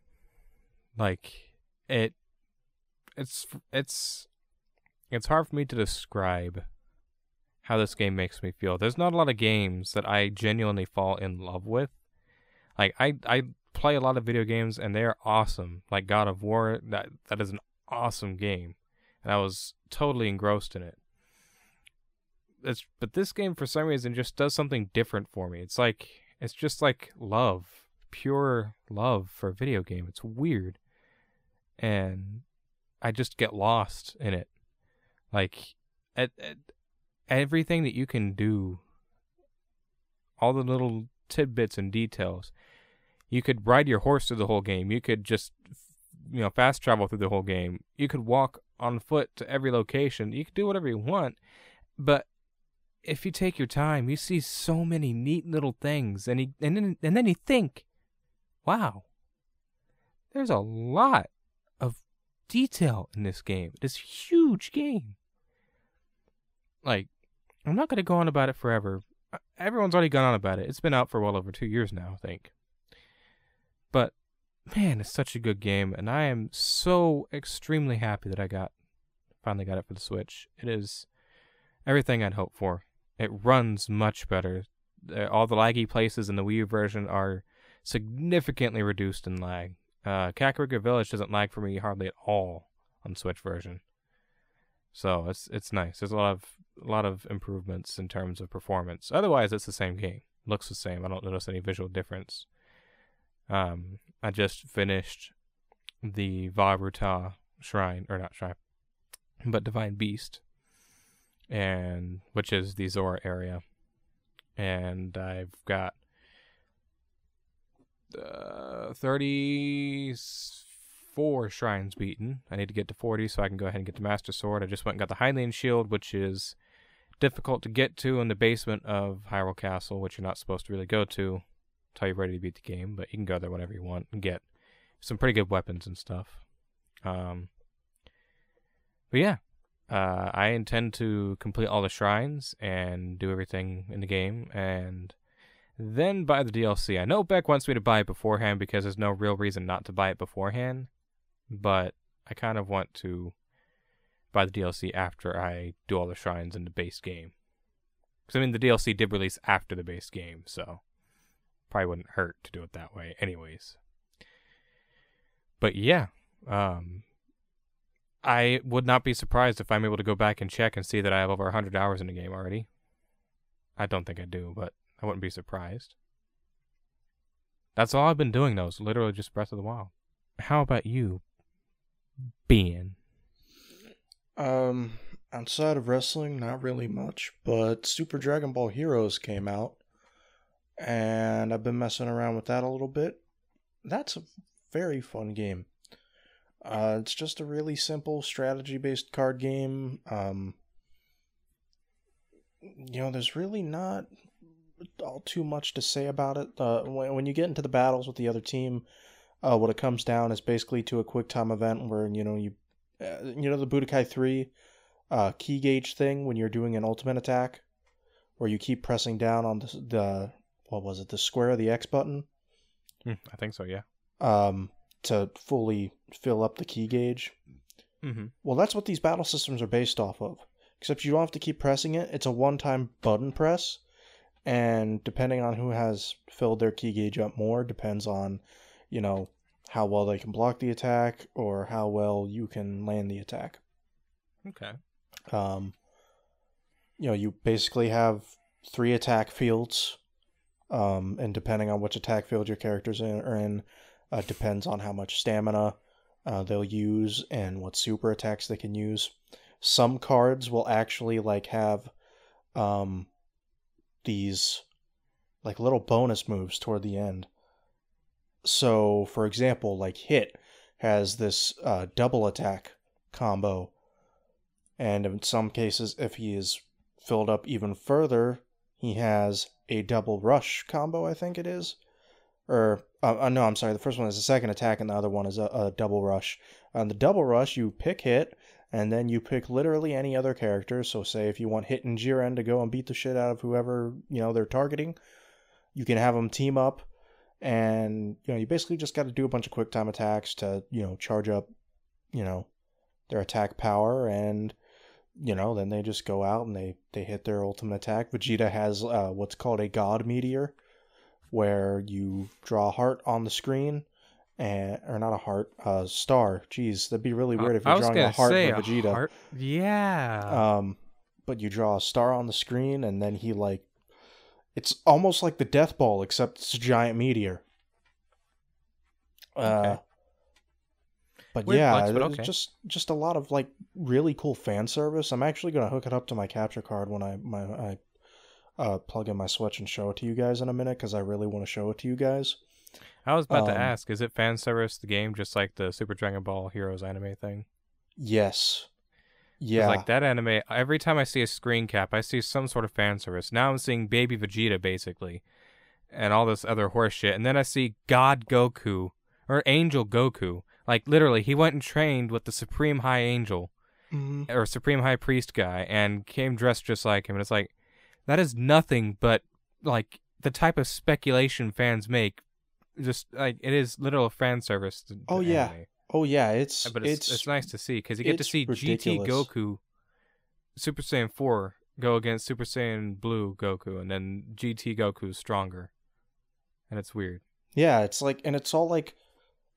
Like, it it's it's it's hard for me to describe how this game makes me feel. There's not a lot of games that I genuinely fall in love with. Like I I play a lot of video games and they are awesome. Like God of War, that that is an awesome game, and I was totally engrossed in it. It's but this game for some reason just does something different for me. It's like it's just like love, pure love for a video game. It's weird, and I just get lost in it. Like at, at everything that you can do, all the little tidbits and details you could ride your horse through the whole game. You could just, you know, fast travel through the whole game. You could walk on foot to every location. You could do whatever you want. But if you take your time, you see so many neat little things, and you, and then and then you think, wow, there's a lot of detail in this game. This huge game. Like, I'm not going to go on about it forever. Everyone's already gone on about it. It's been out for well over two years now, I think. But man, it's such a good game, and I am so extremely happy that I got finally got it for the Switch. It is everything I'd hoped for. It runs much better. All the laggy places in the Wii U version are significantly reduced in lag. Uh, Kakariko Village doesn't lag for me hardly at all on Switch version. So it's it's nice. There's a lot of a lot of improvements in terms of performance. Otherwise, it's the same game. Looks the same. I don't notice any visual difference. Um, I just finished the Vah Ruta shrine, or not shrine, but Divine Beast, and which is the Zora area, and I've got uh, thirty-four shrines beaten. I need to get to forty so I can go ahead and get the Master Sword. I just went and got the Hylian Shield, which is difficult to get to in the basement of Hyrule Castle, which you're not supposed to really go to until you're ready to beat the game, but you can go there whenever you want and get some pretty good weapons and stuff. Um, but yeah, uh, I intend to complete all the shrines and do everything in the game, and then buy the DLC. I know Beck wants me to buy it beforehand because there's no real reason not to buy it beforehand, but I kind of want to buy the DLC after I do all the shrines in the base game. Because I mean, the DLC did release after the base game, so probably wouldn't hurt to do it that way, anyways. But yeah, um, I would not be surprised if I'm able to go back and check and see that I have over 100 hours in the game already. I don't think I do, but I wouldn't be surprised. That's all I've been doing, though. Is literally just Breath of the Wild. How about you, Ben? Um, outside of wrestling, not really much, but Super Dragon Ball Heroes came out, and I've been messing around with that a little bit. That's a very fun game. Uh, it's just a really simple strategy based card game. Um, you know, there's really not all too much to say about it. Uh, when, when you get into the battles with the other team, uh, what it comes down is basically to a quick time event where you know you uh, you know the Budokai 3 uh, ki gauge thing when you're doing an ultimate attack where you keep pressing down on the, the what was it the square of the X button Hmm, I think so, yeah. um, to fully fill up the ki gauge. Mm-hmm. Well, that's what these battle systems are based off of. Except you don't have to keep pressing it. It's a one-time button press, and depending on who has filled their ki gauge up more, depends on, you know, how well they can block the attack or how well you can land the attack. Okay. Um, you know, you basically have three attack fields, um, and depending on which attack field your characters in, are in, uh, depends on how much stamina uh, they'll use and what super attacks they can use. Some cards will actually like have um, these like little bonus moves toward the end. So, for example, like Hit has this uh, double attack combo and in some cases, if he is filled up even further, he has a double rush combo, I think it is. Or, uh, uh, no, I'm sorry, the first one is a second attack, and the other one is a, a double rush. On the double rush, you pick Hit, and then you pick literally any other character. So, say if you want Hit and Jiren to go and beat the shit out of whoever, you know, they're targeting, you can have them team up, and, you know, you basically just got to do a bunch of quick time attacks to, you know, charge up, you know, their attack power, and you know, then they just go out and they they hit their ultimate attack. Vegeta has uh, what's called a God Meteor, where you draw a heart on the screen, and or not a heart, a star. Jeez, that'd be really weird if you're drawing a heart for Vegeta. heart- Yeah. Um, but you draw a star on the screen, and then he like, it's almost like the Death Ball, except it's a giant meteor. Uh, Okay. but Weird yeah, flex, but okay. just just a lot of like really cool fan service. I'm actually gonna hook it up to my capture card when I my I uh, plug in my Switch and show it to you guys in a minute because I really want to show it to you guys. I was about to um, ask, is it fan service the game just like the Super Dragon Ball Heroes anime thing? Yes, yeah, Like that anime, every time I see a screen cap, I see some sort of fan service. Now I'm seeing Baby Vegeta basically, and all this other horse shit, and then I see God Goku or Angel Goku. Like literally, he went and trained with the Supreme High Angel Mhm. or Supreme High Priest guy, and came dressed just like him. And it's like that is nothing but like the type of speculation fans make. Just like it is literal fan service. To, to Oh, yeah. anime. Oh yeah, it's But it's, it's nice to see because you get to see ridiculous. GT Goku, Super Saiyan 4 go against Super Saiyan Blue Goku, and then GT Goku's stronger. And it's weird. Yeah, it's like, and it's all like,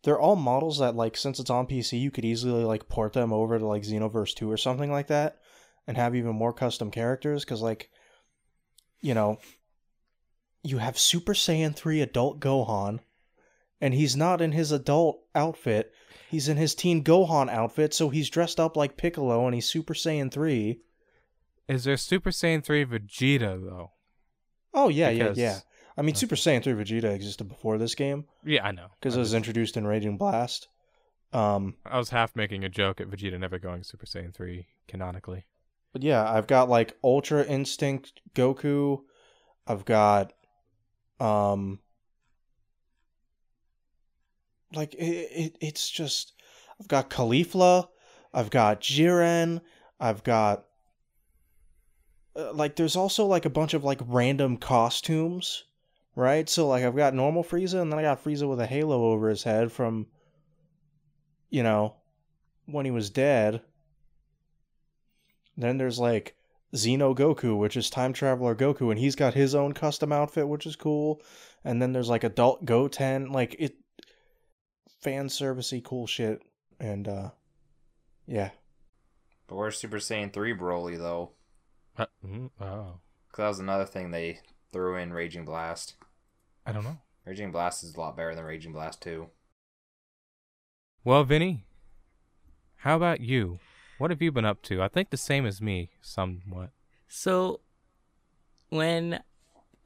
they're all models that like, since it's on PC, you could easily like port them over to like Xenoverse Two or something like that, and have even more custom characters. Because like, you know, you have Super Saiyan Three Adult Gohan, and he's not in his adult outfit. He's in his teen Gohan outfit, so he's dressed up like Piccolo and he's Super Saiyan 3. Is there Super Saiyan 3 Vegeta, though? Oh, yeah, Because- yeah, yeah. I mean, Super Saiyan 3 Vegeta existed before this game Yeah, I know. because it was introduced in Raging Blast. Um, I was half making a joke at Vegeta never going Super Saiyan 3 canonically. But yeah, I've got like Ultra Instinct Goku. I've got um like it, it it's just I've got Caulifla, I've got Jiren, I've got uh, like there's also like a bunch of like random costumes, right? So like I've got normal Frieza and then I got Frieza with a halo over his head from you know when he was dead. Then there's like Xeno Goku, which is time traveler Goku, and he's got his own custom outfit, which is cool. And then there's like adult Goten, like it fan servicey cool shit. And uh yeah. But where's Super Saiyan 3 Broly, though? Uh, mm, oh, 'Cause that was another thing they threw in Raging Blast. I don't know. Raging Blast is a lot better than Raging Blast 2. Well, Vinny, how about you? What have you been up to? I think the same as me, somewhat. So, when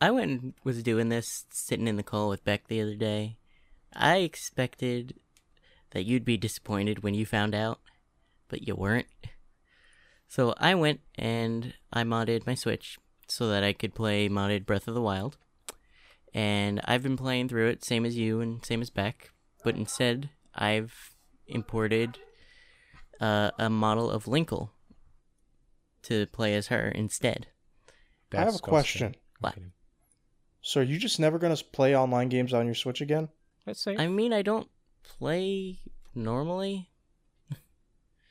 I went and was doing this, sitting in the call with Beck the other day, I expected that you'd be disappointed when you found out, but you weren't. So I went and I modded my Switch so that I could play modded Breath of the Wild. And I've been playing through it, same as you and same as Beck, but instead I've imported uh, a model of Linkle to play as her instead. I have a Disgusting. question. I'm What? kidding. So are you just never gonna play online games on your Switch again? Let's say I mean, I don't play normally.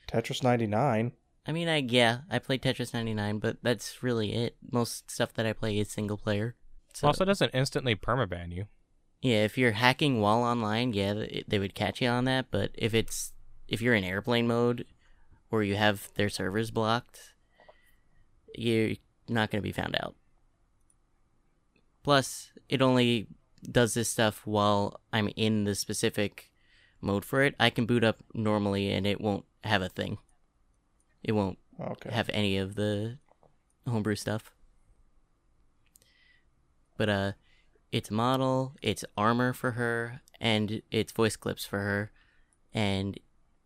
Tetris ninety nine. I mean, I yeah, I play Tetris 99, but that's really it. Most stuff that I play is single player. So also doesn't instantly permaban you. yeah, if you're hacking while online, yeah, they would catch you on that. But if it's if you're in airplane mode or you have their servers blocked, you're not going to be found out. Plus, it only does this stuff while I'm in the specific mode for it. I can boot up normally and it won't have a thing. It won't Okay. have any of the homebrew stuff. But uh it's model, it's armor for her, and it's voice clips for her, and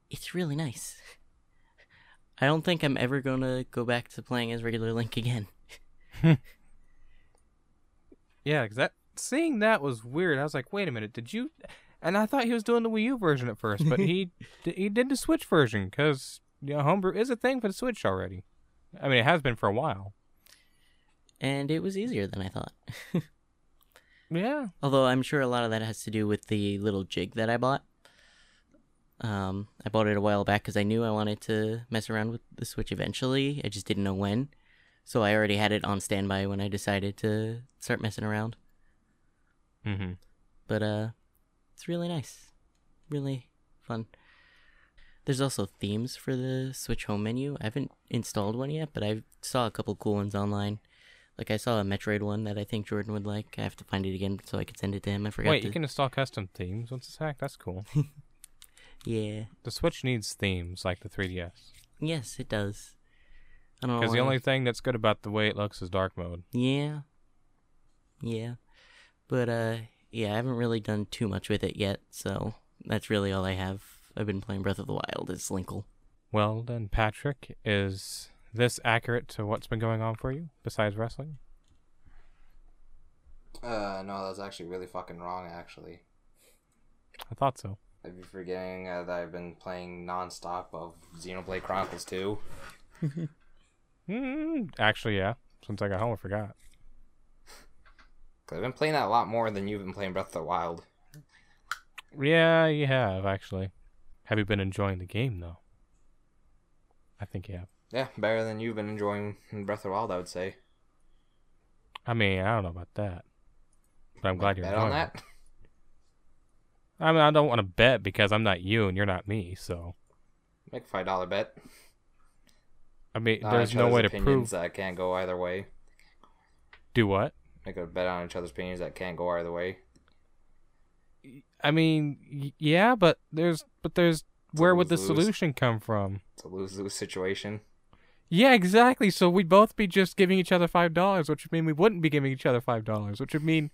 it's really nice. I don't think I'm ever gonna go back to playing as regular Link again. Yeah, 'cause that seeing that was weird. I was like, wait a minute, did you? And I thought he was doing the Wii U version at first, but he d- he did the Switch version because you know, homebrew is a thing for the Switch already. I mean, it has been for a while. And it was easier than I thought. Yeah, Although I'm sure a lot of that has to do with the little jig that I bought. Um, I bought it a while back because I knew I wanted to mess around with the Switch eventually. I just didn't know when. So I already had it on standby when I decided to start messing around. Mm-hmm. But uh, it's really nice, really fun. There's also themes for the Switch home menu. I haven't installed one yet, but I saw a couple cool ones online. Like I saw a Metroid one that I think Jordan would like. I have to find it again so I can send it to him. I forgot. Wait, to... you can install custom themes. once it's hacked. That's cool. Yeah. the Switch needs themes like the 3DS. Yes, it does. I don't know. Because the only thing that's good about the way it looks is dark mode. Yeah. Yeah. But uh yeah, I haven't really done too much with it yet, so that's really all I have. I've been playing Breath of the Wild as Linkle. Well then, Patrick, is this accurate to what's been going on for you besides wrestling? Uh, no, that's actually really fucking wrong, actually. I thought so. I'd be forgetting uh, that I've been playing non-stop of Xenoblade Chronicles 2. Mm, actually, yeah. Since I got home, I forgot. Cause I've been playing that a lot more than you've been playing Breath of the Wild. Yeah, you have actually. Have you been enjoying the game though? I think you have. Yeah, better than you've been enjoying Breath of the Wild, I would say. I mean, I don't know about that, but I'm glad you're Bet enjoying on it. that. I mean, I don't want to bet because I'm not you and you're not me. So, Make a five dollar bet. I mean, there's each no way to prove. that can't go either way. Do what? Make a bet on each other's opinions that can't go either way. I mean, yeah, but there's but there's where would the lose-lose. solution come from? It's a lose lose situation. Yeah, exactly. So we'd both be just giving each other five dollars, which would mean we wouldn't be giving each other five dollars, which would mean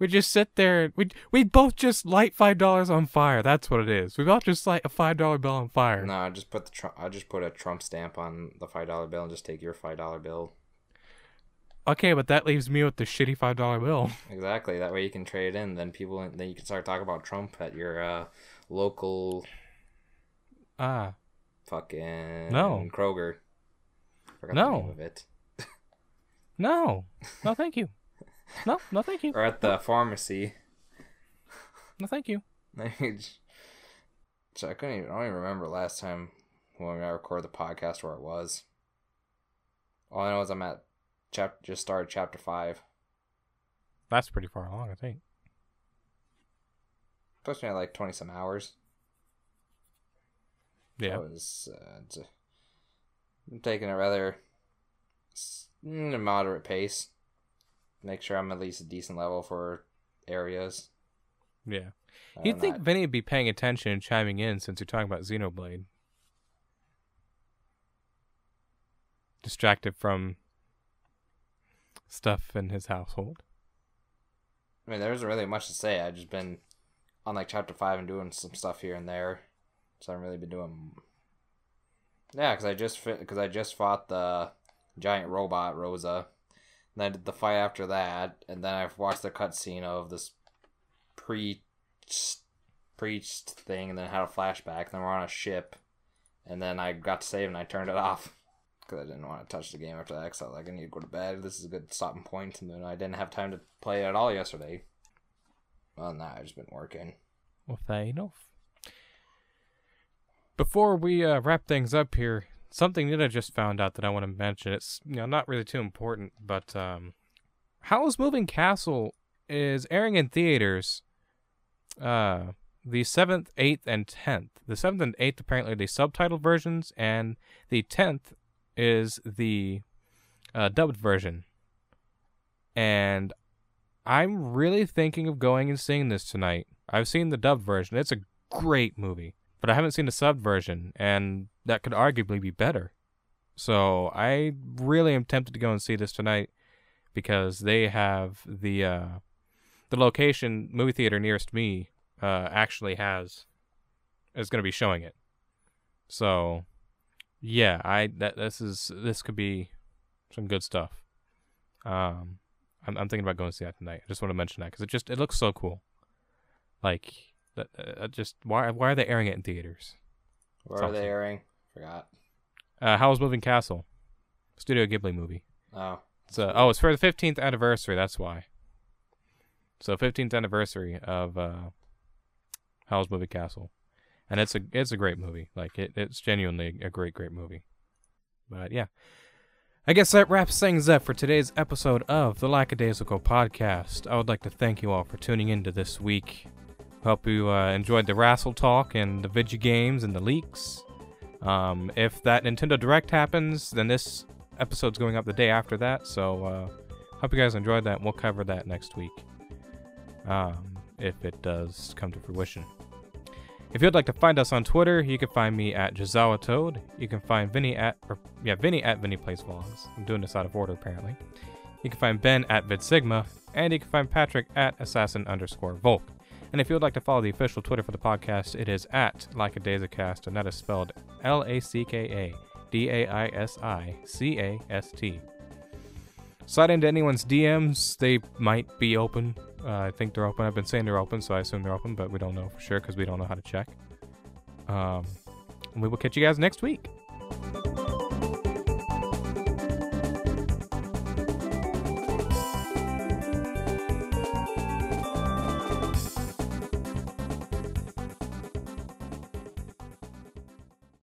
we'd just sit there. We'd we'd both just light five dollars on fire. That's what it is. We both just light a five dollar bill on fire. No, I just put the Trump. I just put a Trump stamp on the five dollar bill and just take your five dollar bill. Okay, but that leaves me with the shitty five dollar bill. Exactly. That way you can trade it in. Then people. Then you can start talking about Trump at your uh, local Ah, fucking No. Kroger. Forgot No. the name of it. no, no, thank you. No, no, thank you. Or at the pharmacy. No, thank you. so I couldn't even. I don't even remember last time when I recorded the podcast where it was. All I know is I'm at chap. Just started chapter five. That's pretty far along, I think. To be like twenty some hours. Yeah. I was uh, I'm taking a rather mm, moderate pace. Make sure I'm at least a decent level for areas. Yeah. You'd think not- Vinny would be paying attention and chiming in since you're talking about Xenoblade. Distracted from stuff in his household. I mean, there isn't really much to say. I've just been on like chapter five and doing some stuff here and there, so I haven't really been doing. Yeah, because I just because I just fought the giant robot Rosa, and then I did the fight after that, and then I've watched the cutscene of this pre preached thing, and then had a flashback. And Then we're on a ship, and then I got saved and I turned it off. Because I didn't want to touch the game after that, because I was like, I need to go to bed. This is a good stopping point, and then I didn't have time to play it at all yesterday. Well, nah, I've just been working. Well, fair enough. Before we uh, wrap things up here, something that I just found out that I want to mention. It's you know not really too important, but um, Howl's Moving Castle is airing in theaters. Uh, the seventh, eighth, and tenth. The seventh and eighth apparently are the subtitled versions, and the tenth is the uh, dubbed version. And I'm really thinking of going and seeing this tonight. I've seen the dubbed version. It's a great movie, but I haven't seen the sub version, and that could arguably be better. So I really am tempted to go and see this tonight because they have the uh, the location movie theater nearest me uh, actually has is going to be showing it. So yeah, I that this is this could be some good stuff. Um, I'm I'm thinking about going to see that tonight. I just want to mention that because it just it looks so cool. Like that, uh, just why why are they airing it in theaters? Where It's are they airing? Forgot. Uh, Howl's Moving Castle, Studio Ghibli movie. Oh, It's uh, oh, it's for the 15th anniversary. That's why. So 15th anniversary of uh, Howl's Moving Castle, and it's a it's a great movie. Like it, it's genuinely a great great movie. But yeah, I guess that wraps things up for today's episode of the Lackadaisical Podcast. I would like to thank you all for tuning into this week. Hope you uh, enjoyed the Rassle talk and the video games and the leaks. Um, if that Nintendo Direct happens, then this episode's going up the day after that. So uh, hope you guys enjoyed that. We'll cover that next week, um, if it does come to fruition. If you'd like to find us on Twitter, you can find me at Jazawa Toad. You can find Vinny at or yeah Vinny at Vinny Plays Vlogs. I'm doing this out of order apparently. You can find Ben at VidSigma, and you can find Patrick at Assassin underscore Volke. And if you would like to follow the official Twitter for the podcast, it is at Lackadaisicast, and that is spelled L A C K A D A I S I C A S T. Slide into anyone's DMs; they might be open. Uh, I think they're open. I've been saying they're open, so I assume they're open, but we don't know for sure because we don't know how to check. Um, and we will catch you guys next week.